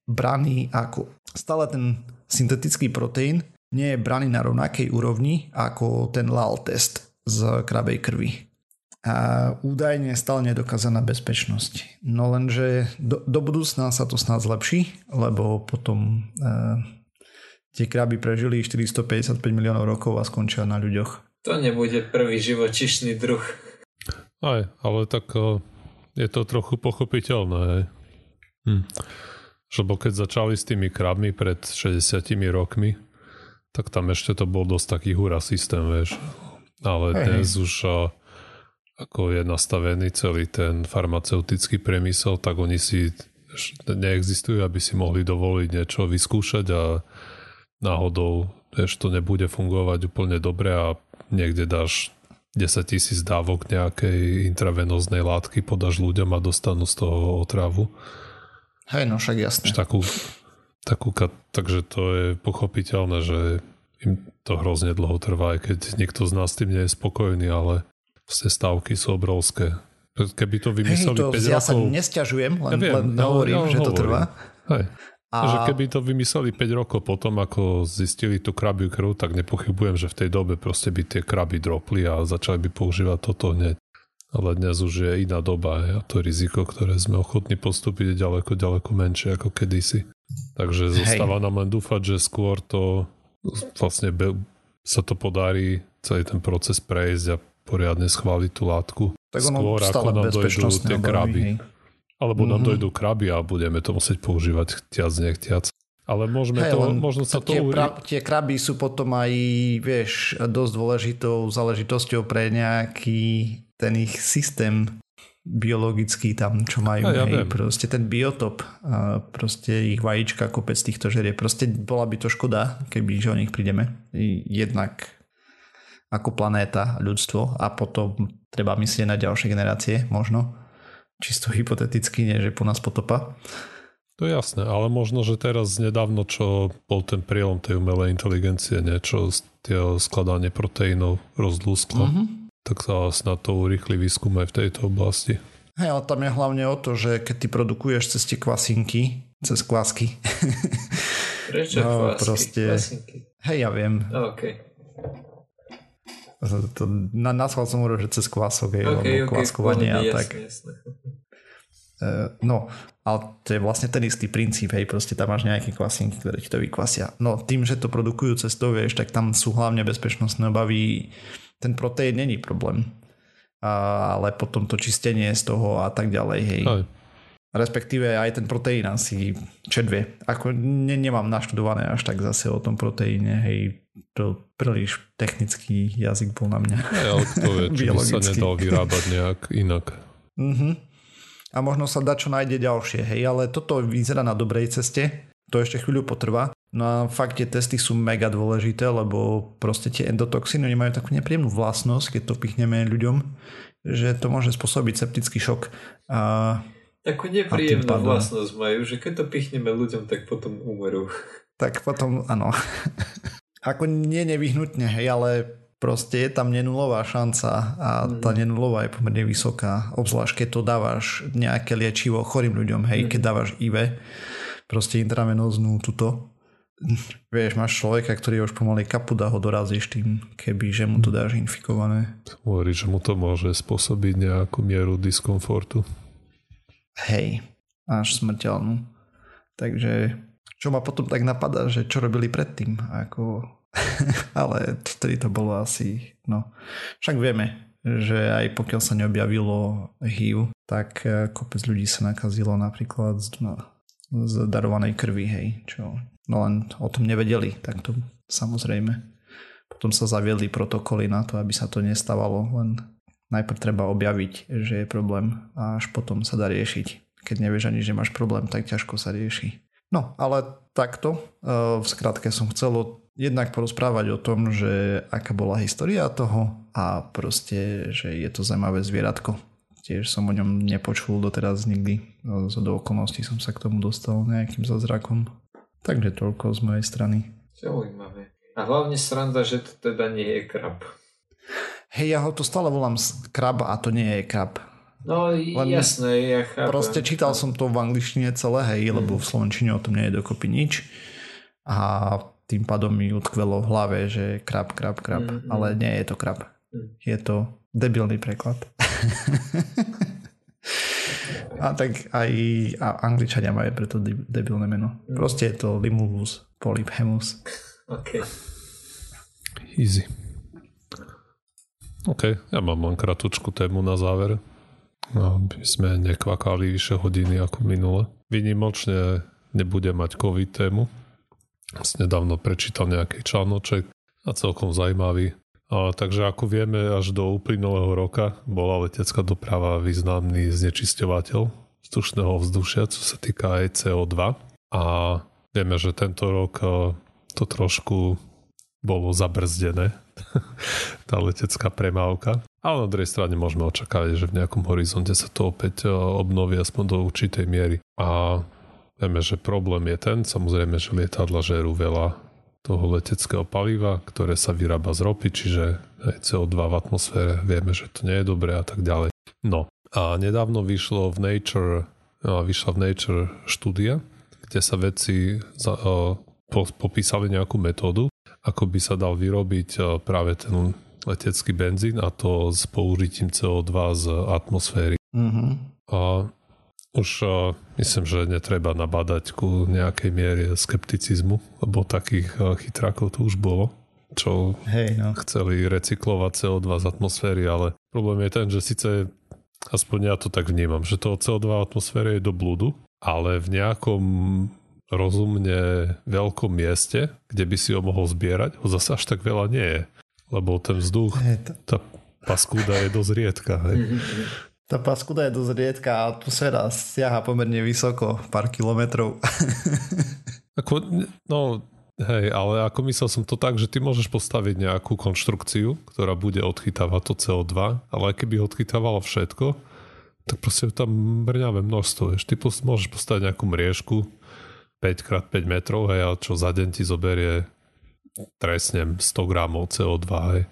braný ako... Stále ten syntetický proteín nie je braný na rovnakej úrovni ako ten LAL test z krabej krvi. A údajne stále nedokázaná bezpečnosť. No lenže do, do budúcna sa to snad zlepší, lebo potom e, tie kraby prežili 455 miliónov rokov a skončia na ľuďoch. To nebude prvý živočišný druh. Aj, ale tak e, je to trochu pochopiteľné. Hm. Lebo keď začali s tými krabmi pred 60 rokmi, tak tam ešte to bol dosť taký hura systém, vieš. Ale hey. dnes už ako je nastavený celý ten farmaceutický priemysel, tak oni si neexistujú, aby si mohli dovoliť niečo vyskúšať a náhodou vieš, to nebude fungovať úplne dobre a niekde dáš 10 tisíc dávok nejakej intravenóznej látky podáš ľuďom a dostanú z toho otravu. Hej, no však jasne. Takú, takú, takže to je pochopiteľné, že im to hrozne dlho trvá, aj keď niekto z nás tým nie je spokojný, ale vlastne stávky sú obrovské. Keby to vymysleli Hej, to 5 ja rokov... Ja sa nesťažujem, len, ja viem, len hovorím, ja, ja že hovorím. to trvá. Hej. A... Že keby to vymysleli 5 rokov potom, ako zistili tú krabiu krv, tak nepochybujem, že v tej dobe proste by tie kraby dropli a začali by používať toto hneď. Ale dnes už je iná doba a to riziko, ktoré sme ochotní postúpiť, je ďaleko, ďaleko menšie ako kedysi. Takže Hej. zostáva nám len dúfať, že skôr to vlastne be, sa to podarí celý ten proces prejsť a poriadne schváliť tú látku. Tak skôr ako nám dojdú tie kraby. Hej. Alebo nám mm-hmm. dojdú kraby a budeme to musieť používať chtiac, nechtiac. Ale môžeme hey, to, možno sa to... Tie, pra, tie kraby sú potom aj, vieš, dosť dôležitou záležitosťou pre nejaký ten ich systém biologický tam, čo majú, ja hej, proste ten biotop, proste ich vajíčka, kopec týchto žerie, proste bola by to škoda, keby že o nich prídeme. Jednak ako planéta, ľudstvo a potom treba myslieť na ďalšie generácie, možno. Čisto hypoteticky, nie že po nás potopa. To je jasné, ale možno, že teraz nedávno, čo bol ten prielom tej umelej inteligencie, niečo z skladanie proteínov rozlúsklo. Mm-hmm tak sa snad to urýchli výskum aj v tejto oblasti. Hej, ale tam je hlavne o to, že keď ty produkuješ cez tie kvasinky, cez kvasky. Prečo no, kvasky? Proste... Kvasinky? Hej, ja viem. Okay. To, na, na som hovoril, že cez kvások je, okay, okay, kváskovanie a tak. Jasne, jasne. No, ale to je vlastne ten istý princíp, hej, proste tam máš nejaké kvasinky, ktoré ti to vykvasia. No, tým, že to produkujú cez to, vieš, tak tam sú hlavne bezpečnostné obavy ten proteín není problém. A, ale potom to čistenie z toho a tak ďalej, hej. Aj. Respektíve aj ten proteín asi čedvie. Ako ne, nemám naštudované až tak zase o tom proteíne, hej. To príliš technický jazyk bol na mňa. Ja, to je, či by sa nedal vyrábať nejak inak. Uh-huh. A možno sa dá čo nájde ďalšie, hej, ale toto vyzerá na dobrej ceste. To ešte chvíľu potrvá. No a fakt tie testy sú mega dôležité, lebo proste tie endotoxíny majú takú nepríjemnú vlastnosť, keď to pichneme ľuďom, že to môže spôsobiť septický šok. A Takú nepríjemnú vlastnosť majú, že keď to pichneme ľuďom, tak potom umerú. Tak potom, áno. Ako nie nevyhnutne, hej, ale proste je tam nenulová šanca a tá mhm. nenulová je pomerne vysoká, obzvlášť keď to dávaš nejaké liečivo chorým ľuďom, hej, keď mhm. dávaš IV, proste intravenóznú tuto, vieš, máš človeka, ktorý už pomaly kapu dá ho dorazíš tým, keby, že mu to mhm. dáš infikované. Hovorí, že mu to môže spôsobiť nejakú mieru diskomfortu. Hej, až smrteľnú. Takže čo ma potom tak napadá, že čo robili predtým, ako ale vtedy to bolo asi, no. Však vieme, že aj pokiaľ sa neobjavilo HIV, tak eh, kopec ľudí sa nakazilo napríklad z, no, z darovanej krvi, hej, čo no len o tom nevedeli, tak to samozrejme. Potom sa zaviedli protokoly na to, aby sa to nestávalo, len najprv treba objaviť, že je problém a až potom sa dá riešiť. Keď nevieš ani, že máš problém, tak ťažko sa rieši. No, ale takto, eh, v skratke som chcel jednak porozprávať o tom, že aká bola história toho a proste, že je to zaujímavé zvieratko. Tiež som o ňom nepočul doteraz nikdy. No, z do okolností som sa k tomu dostal nejakým zázrakom. Takže toľko z mojej strany. Zaujímavé. A hlavne sranda, že to teda nie je krab. Hej, ja ho to stále volám krab a to nie je krab. No Len jasné, ja chápem. Proste čítal som to v angličtine celé, hej, lebo v slovenčine o tom nie je dokopy nič. A tým pádom mi utkvelo v hlave, že krab, krab, krab. Mm, mm. Ale nie je to krab. Mm. Je to debilný preklad. a tak aj a angličania majú preto debilné meno. Mm. Proste je to Limulus polyphemus. OK. Easy. OK, ja mám len kratučku tému na záver. Aby sme nekvakali vyše hodiny ako minule. Vynimočne nebudem mať COVID tému, nedávno prečítal nejaký článoček a celkom zaujímavý. A, takže ako vieme, až do uplynulého roka bola letecká doprava významný znečisťovateľ vzdušného vzdušia, čo sa týka aj CO2. A vieme, že tento rok to trošku bolo zabrzdené, tá letecká premávka. Ale na druhej strane môžeme očakávať, že v nejakom horizonte sa to opäť obnoví aspoň do určitej miery. A Vieme, že problém je ten, samozrejme, že lietadla žerú veľa toho leteckého paliva, ktoré sa vyrába z ropy, čiže CO2 v atmosfére, vieme, že to nie je dobré a tak ďalej. No a nedávno vyšlo v Nature, vyšla v Nature štúdia, kde sa vedci popísali nejakú metódu, ako by sa dal vyrobiť práve ten letecký benzín a to s použitím CO2 z atmosféry. Mm-hmm. A už uh, myslím, že netreba nabádať ku nejakej miere skepticizmu, lebo takých uh, chytrákov tu už bolo, čo Hej, no. chceli recyklovať CO2 z atmosféry, ale problém je ten, že síce aspoň ja to tak vnímam, že to CO2 v atmosfére je do blúdu, ale v nejakom rozumne veľkom mieste, kde by si ho mohol zbierať, ho zase až tak veľa nie je. Lebo ten vzduch, tá paskúda je dosť riedka. Hej. Tá paskuda je dosť riedka a atmosféra siaha pomerne vysoko, pár kilometrov. Ako, no, hej, ale ako myslel som to tak, že ty môžeš postaviť nejakú konštrukciu, ktorá bude odchytávať to CO2, ale aj keby odchytávala všetko, tak proste tam brňavé množstvo. Vieš. Ty môžeš postaviť nejakú mriežku 5x5 metrov, hej, a čo za deň ti zoberie trestne 100 gramov CO2, hej.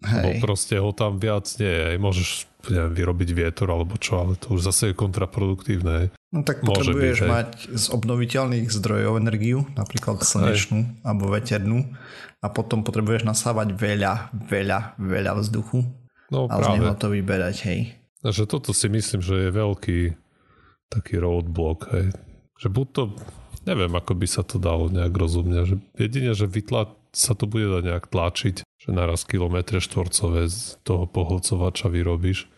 Hej. Bo proste ho tam viac nie je. Môžeš neviem, vyrobiť vietor alebo čo, ale to už zase je kontraproduktívne. No tak Môže potrebuješ byť, mať z obnoviteľných zdrojov energiu, napríklad slnečnú hej. alebo veternú a potom potrebuješ nasávať veľa, veľa, veľa vzduchu no, a práve. z neho to vyberať, hej. Takže toto si myslím, že je veľký taký roadblock, hej. Že buď to, neviem, ako by sa to dalo nejak rozumne, že jedine, že vytla, sa to bude dať nejak tlačiť že naraz kilometre štvorcové z toho pohlcovača vyrobíš.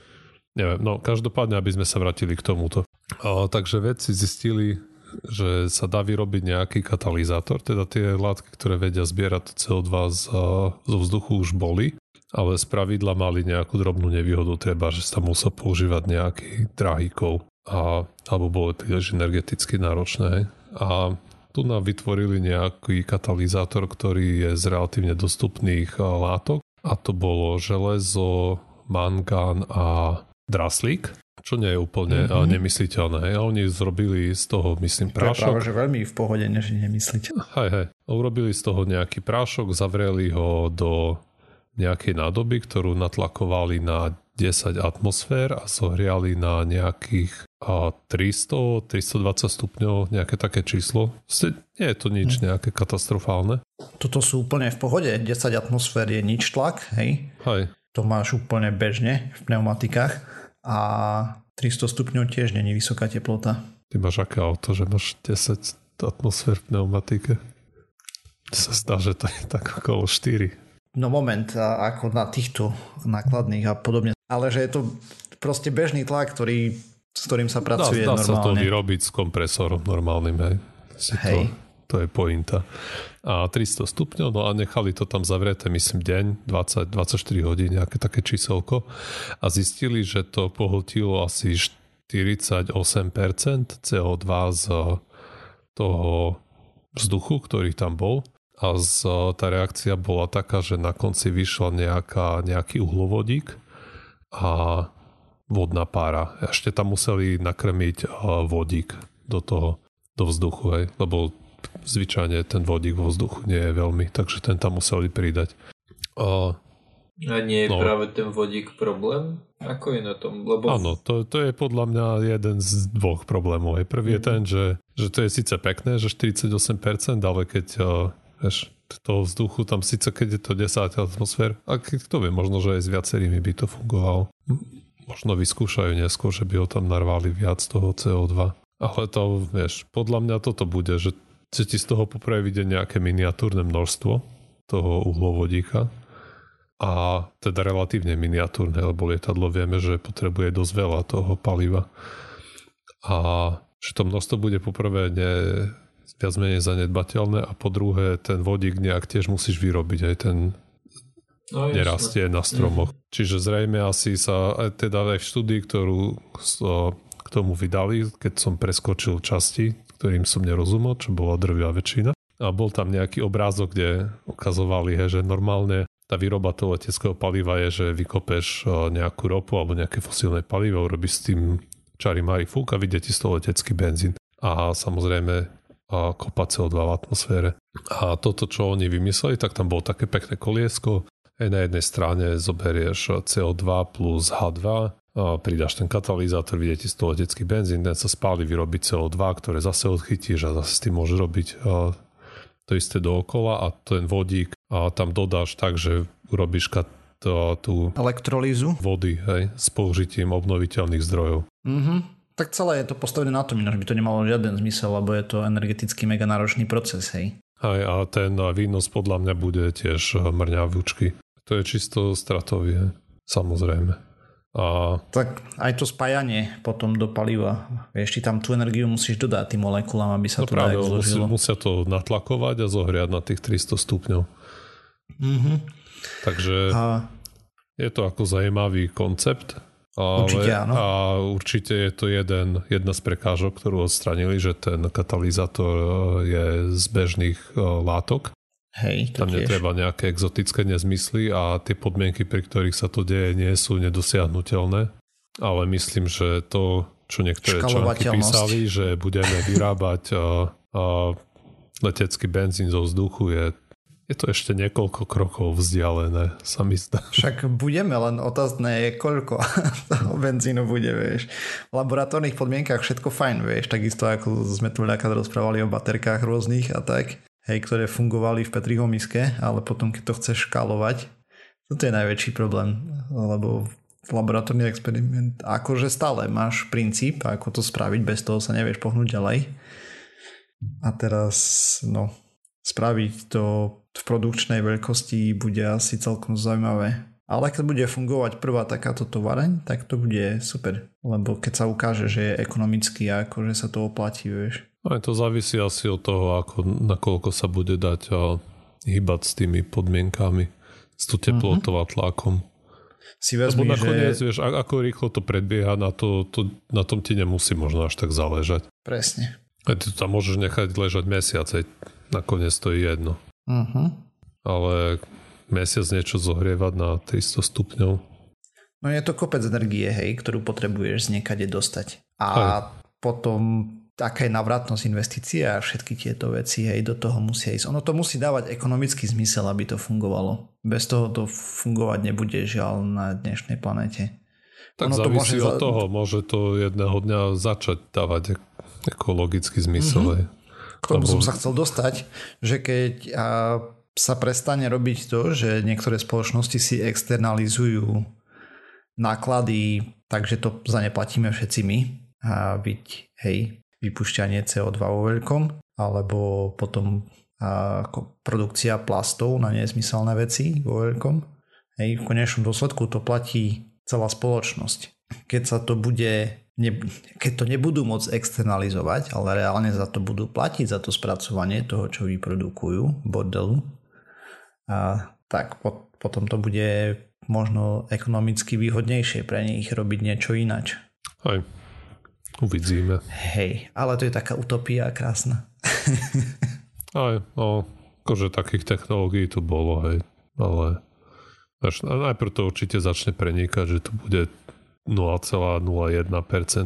Neviem, no každopádne, aby sme sa vrátili k tomuto. A, takže vedci zistili, že sa dá vyrobiť nejaký katalizátor, teda tie látky, ktoré vedia zbierať CO2 z, zo vzduchu už boli, ale z pravidla mali nejakú drobnú nevýhodu, treba, že sa musel používať nejaký drahý kov a, alebo bolo tiež energeticky náročné. A tu nám vytvorili nejaký katalizátor, ktorý je z relatívne dostupných látok a to bolo železo, mangán a draslík. Čo nie je úplne mm-hmm. nemysliteľné. A oni zrobili z toho, myslím, prášok. To je práve, že veľmi v pohode, než nemysliteľné. Hej, hej. Urobili z toho nejaký prášok, zavreli ho do nejakej nádoby, ktorú natlakovali na 10 atmosfér a zohriali na nejakých 300, 320 stupňov, nejaké také číslo. Nie je to nič hm. nejaké katastrofálne. Toto sú úplne v pohode. 10 atmosfér je nič tlak, hej? Hej. To máš úplne bežne v pneumatikách a 300 stupňov tiež není vysoká teplota. Ty máš aké auto, že máš 10 atmosfér v pneumatike? Sa zdá, že to je tak okolo 4. No moment, ako na týchto nákladných a podobne. Ale že je to proste bežný tlak, ktorý, s ktorým sa pracuje dá, dá normálne. Dá sa to vyrobiť s kompresorom normálnym, hej. hej. To, to je pointa. A 300 stupňov, no a nechali to tam zavreté, myslím, deň, 20, 24 hodín, nejaké také číselko. A zistili, že to pohltilo asi 48% CO2 z toho vzduchu, ktorý tam bol a z, tá reakcia bola taká, že na konci vyšla nejaká, nejaký uhlovodík a vodná pára. Ešte tam museli nakrmiť vodík do toho, do vzduchu, hej, lebo zvyčajne ten vodík vo vzduchu nie je veľmi, takže ten tam museli pridať. A, a nie je no, práve ten vodík problém? Ako je na tom? Lebo... Áno, to, to je podľa mňa jeden z dvoch problémov. Hej. Prvý mm. je mhm. ten, že, že to je síce pekné, že 48%, ale keď Vieš, toho vzduchu tam síce keď je to 10 atmosfér, a kto vie, možno, že aj s viacerými by to fungovalo. Možno vyskúšajú neskôr, že by ho tam narvali viac toho CO2. Ale to, vieš, podľa mňa toto bude, že ti z toho poprvé nejaké miniatúrne množstvo toho uhlovodíka a teda relatívne miniatúrne, lebo lietadlo vieme, že potrebuje dosť veľa toho paliva. A že to množstvo bude poprvé ne, viac menej zanedbateľné a po druhé ten vodík nejak tiež musíš vyrobiť aj ten no, nerastie na stromoch. Mm. Čiže zrejme asi sa aj teda aj v štúdii, ktorú so, k tomu vydali, keď som preskočil časti, ktorým som nerozumel, čo bola drvia väčšina. A bol tam nejaký obrázok, kde ukazovali, he, že normálne tá výroba toho leteckého paliva je, že vykopeš nejakú ropu alebo nejaké fosílne palivo, urobíš s tým čari mari fúk a vidíte z toho letecký benzín. A samozrejme a kopa CO2 v atmosfére. A toto, čo oni vymysleli, tak tam bolo také pekné koliesko. Na jednej strane zoberieš CO2 plus H2, a pridáš ten katalizátor, vidíte z toho letecký benzín, ten sa spáli, vyrobí CO2, ktoré zase odchytíš a zase tým môžeš robiť to isté dookola a ten vodík a tam dodáš tak, že urobíš kat, tú elektrolízu vody hej, s použitím obnoviteľných zdrojov. Mm-hmm. Tak celé je to postavené na tom, ináč by to nemalo žiaden zmysel, lebo je to energeticky mega náročný proces, hej. Aj a ten výnos podľa mňa bude tiež eh, mrňavúčky. To je čisto stratovie, samozrejme. A... Tak aj to spájanie potom do paliva. Vieš, ty tam tú energiu musíš dodať tým molekulám, aby sa no to práve. Musí, musia to natlakovať a zohriať na tých 300 stupňov. Mm-hmm. Takže a... je to ako zajímavý koncept ale, určite áno. A určite je to jeden, jedna z prekážok, ktorú odstranili, že ten katalizátor e, je z bežných e, látok. Hej, to Tam tiež. netreba nejaké exotické nezmysly a tie podmienky, pri ktorých sa to deje, nie sú nedosiahnutelné. Ale myslím, že to, čo niektoré články písali, že budeme vyrábať a, a letecký benzín zo vzduchu, je je to ešte niekoľko krokov vzdialené, sa mi zdá. Však budeme, len otázne je, koľko toho benzínu bude, vieš. V laboratórnych podmienkach všetko fajn, vieš, takisto ako sme tu ľaká rozprávali o baterkách rôznych a tak, hej, ktoré fungovali v Petriho miske, ale potom, keď to chceš škálovať, toto je najväčší problém, lebo laboratórny experiment, akože stále máš princíp, ako to spraviť, bez toho sa nevieš pohnúť ďalej. A teraz, no, spraviť to v produkčnej veľkosti bude asi celkom zaujímavé. Ale keď bude fungovať prvá takáto tovareň, tak to bude super. Lebo keď sa ukáže, že je ekonomický a akože sa to oplatí, vieš. Aj to závisí asi od toho, ako, nakoľko sa bude dať a, hýbať s tými podmienkami, s tú teplotou a tlakom. Si vezmi, Lebo nakoniec, že... vieš, ako rýchlo to predbieha, na, to, to, na tom ti nemusí možno až tak záležať. Presne. A ty to tam môžeš nechať ležať mesiace, nakoniec to je jedno. Uh-huh. Ale mesiac niečo zohrievať na 300 stupňov. No je to kopec energie, hej, ktorú potrebuješ z niekade dostať. A Aj. potom aká je navratnosť investície a všetky tieto veci hej, do toho musia ísť. Ono to musí dávať ekonomický zmysel, aby to fungovalo. Bez toho to fungovať nebude žiaľ na dnešnej planete. Tak ono závisí to môže... od toho, môže to jedného dňa začať dávať ekologický zmysel. Mm-hmm. K tomu Lebo... som sa chcel dostať, že keď a, sa prestane robiť to, že niektoré spoločnosti si externalizujú náklady, takže to za ne platíme všetci my a byť, hej, vypušťanie CO2 vo veľkom, alebo potom ako produkcia plastov na nezmyselné veci vo veľkom. Hej, v konečnom dôsledku to platí celá spoločnosť. Keď sa to bude ne, keď to nebudú môcť externalizovať, ale reálne za to budú platiť za to spracovanie toho, čo vyprodukujú bordelu, a tak po, potom to bude možno ekonomicky výhodnejšie pre nich robiť niečo ináč. Aj, uvidíme. Hej, ale to je taká utopia krásna. Aj, no, akože takých technológií tu bolo, hej, ale až najprv to určite začne prenikať, že tu bude 0,01%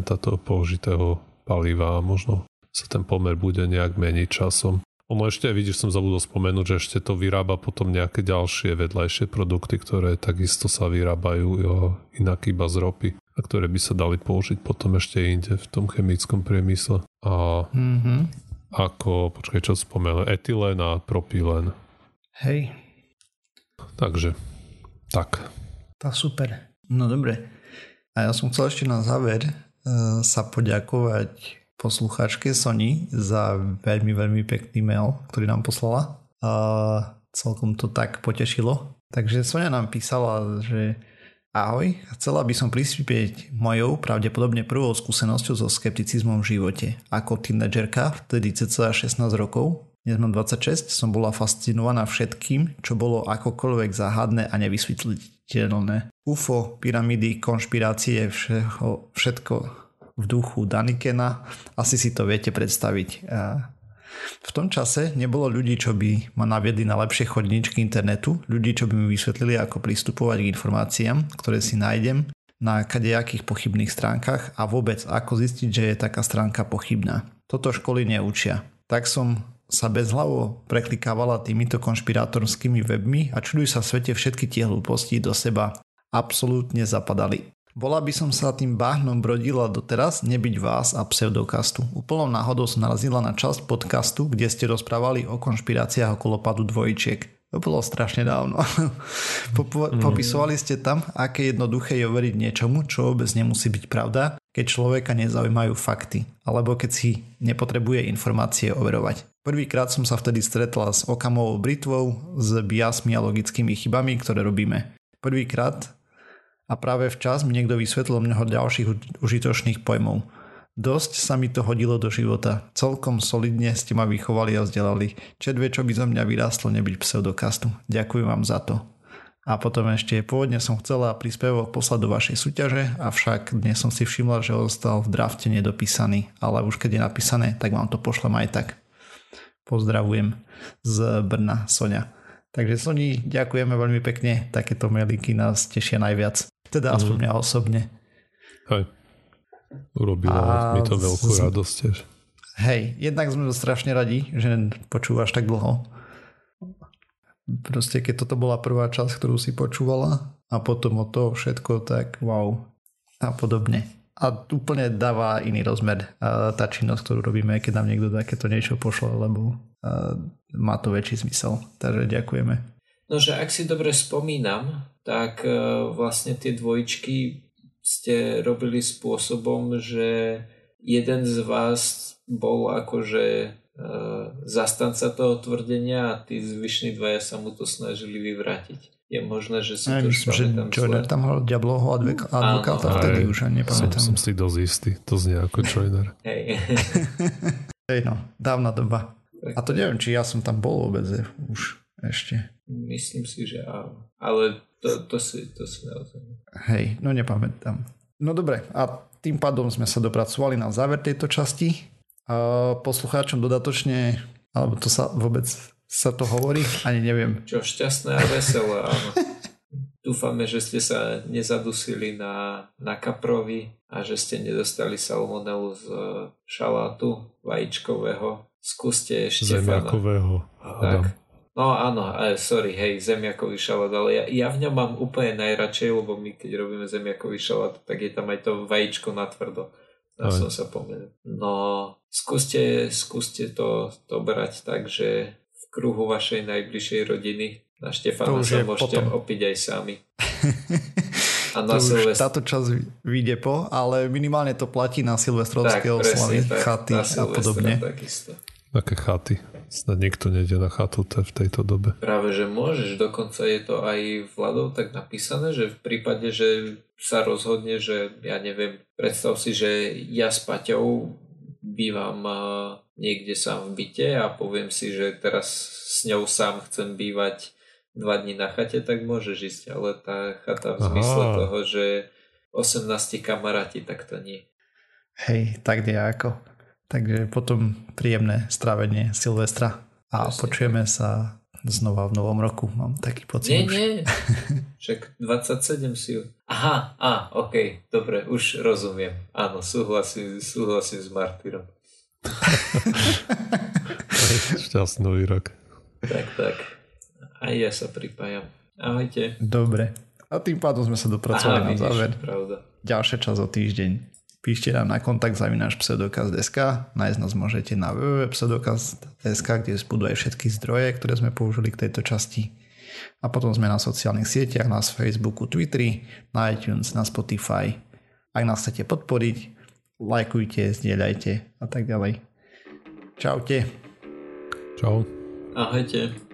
toho použitého paliva a možno sa ten pomer bude nejak meniť časom. Ono ešte, vidíš, som zabudol spomenúť, že ešte to vyrába potom nejaké ďalšie vedľajšie produkty, ktoré takisto sa vyrábajú jo, inak iba z ropy a ktoré by sa dali použiť potom ešte inde v tom chemickom priemysle. A mm-hmm. ako, počkaj, čo spomenul, etylén a propylén. Hej. Takže, tak. Tá super. No dobre. A ja som chcel ešte na záver uh, sa poďakovať poslucháčke Sony za veľmi, veľmi pekný mail, ktorý nám poslala. A celkom to tak potešilo. Takže Sonia nám písala, že Ahoj, chcela by som prispieť mojou pravdepodobne prvou skúsenosťou so skepticizmom v živote. Ako tínedžerka, vtedy cca 16 rokov, dnes mám 26, som bola fascinovaná všetkým, čo bolo akokoľvek záhadné a nevysvetliteľné. UFO, pyramidy, konšpirácie, všetko, všetko v duchu Danikena. Asi si to viete predstaviť. V tom čase nebolo ľudí, čo by ma naviedli na lepšie chodničky internetu, ľudí, čo by mi vysvetlili, ako pristupovať k informáciám, ktoré si nájdem na kadejakých pochybných stránkach a vôbec ako zistiť, že je taká stránka pochybná. Toto školy neučia. Tak som sa bezhlavo preklikávala týmito konšpirátorskými webmi a čuduj sa svete všetky tie hlúposti do seba absolútne zapadali. Bola by som sa tým báhnom brodila doteraz, nebyť vás a pseudokastu. Úplnou náhodou som narazila na časť podcastu, kde ste rozprávali o konšpiráciách okolo padu dvojčiek. To bolo strašne dávno. Mm. Popisovali ste tam, aké jednoduché je overiť niečomu, čo vôbec nemusí byť pravda, keď človeka nezaujímajú fakty, alebo keď si nepotrebuje informácie overovať. Prvýkrát som sa vtedy stretla s okamovou britvou, s biasmi a logickými chybami, ktoré robíme. Prvýkrát a práve včas mi niekto vysvetlil mnoho ďalších užitočných pojmov. Dosť sa mi to hodilo do života. Celkom solidne ste ma vychovali a vzdelali. Čedve, čo by zo mňa vyrástlo nebyť pseudokastu. Ďakujem vám za to. A potom ešte pôvodne som chcela príspevok poslať do vašej súťaže, avšak dnes som si všimla, že ostal v drafte nedopísaný, ale už keď je napísané, tak vám to pošlem aj tak. Pozdravujem z Brna, Sonia. Takže Soni, ďakujeme veľmi pekne, takéto mailiky nás tešia najviac. Teda aspoň mm. mňa osobne. Hej. Urobilo a mi to veľkú z... radosť tiež. Hej, jednak sme strašne radi, že počúvaš tak dlho. Proste keď toto bola prvá časť, ktorú si počúvala a potom o to všetko, tak wow. A podobne. A úplne dáva iný rozmer tá činnosť, ktorú robíme, keď nám niekto takéto niečo pošle, lebo má to väčší zmysel. Takže ďakujeme. No, že ak si dobre spomínam, tak e, vlastne tie dvojčky ste robili spôsobom, že jeden z vás bol akože e, zastanca toho tvrdenia a tí zvyšní dvaja sa mu to snažili vyvrátiť. Je možné, že si to myslím, že Joyner tam hral Diabloho advokáta vtedy už, ani nepamätám. Som, som si dosť istý, to znie ako Joyner. Hej. Hej no, dávna doba. A to neviem, či ja som tam bol vôbec už ešte. Myslím si, že áno. Ale to, to, si, to si naozaj... Hej, no nepamätám. No dobre, a tým pádom sme sa dopracovali na záver tejto časti. A poslucháčom dodatočne, alebo to sa vôbec sa to hovorí, ani neviem. Čo šťastné a veselé, áno. Dúfame, že ste sa nezadusili na, na kaprovi a že ste nedostali salmonelu z šalátu vajíčkového. Skúste ešte. Zemiakového. Tak. No áno, sorry, hej, zemiakový šalát, ale ja, ja v ňom mám úplne najradšej, lebo my keď robíme zemiakový šalát, tak je tam aj to vajíčko na tvrdo. Ja som sa pomenul. No, skúste, skúste to, to brať tak, že v kruhu vašej najbližšej rodiny na Štefana sa môžete potom. opiť aj sami. A na to už táto čas vyjde po, ale minimálne to platí na silvestrovské oslavy, chaty a podobne. Takisto. Také chaty. Snad nikto nejde na chatu v tejto dobe. Práve, že môžeš. Dokonca je to aj Vladov tak napísané, že v prípade, že sa rozhodne, že ja neviem, predstav si, že ja s Paťou bývam niekde sám v byte a poviem si, že teraz s ňou sám chcem bývať dva dní na chate, tak môžeš ísť, ale tá chata v zmysle Aha. toho, že 18 kamaráti, tak to nie. Hej, tak nejako. Takže potom príjemné strávenie Silvestra a Jasne. počujeme sa znova v novom roku, mám taký pocit. Nie, už. nie, však 27 si Aha, a, ok, dobre, už rozumiem. Áno, súhlasím, súhlasím s Martyrom. Šťastný rok. Tak, tak. Aj ja sa pripájam. Ahojte. Dobre. A tým pádom sme sa dopracovali Aha, na záver. Pravda. Ďalšie čas o týždeň. Píšte nám na kontakt zavináš pseudokaz.sk Nájsť nás môžete na www.pseudokaz.sk kde budú aj všetky zdroje, ktoré sme použili k tejto časti. A potom sme na sociálnych sieťach, na Facebooku, Twitteri, na iTunes, na Spotify. Ak nás chcete podporiť, lajkujte, zdieľajte a tak ďalej. Čaute. Čau. Ahojte.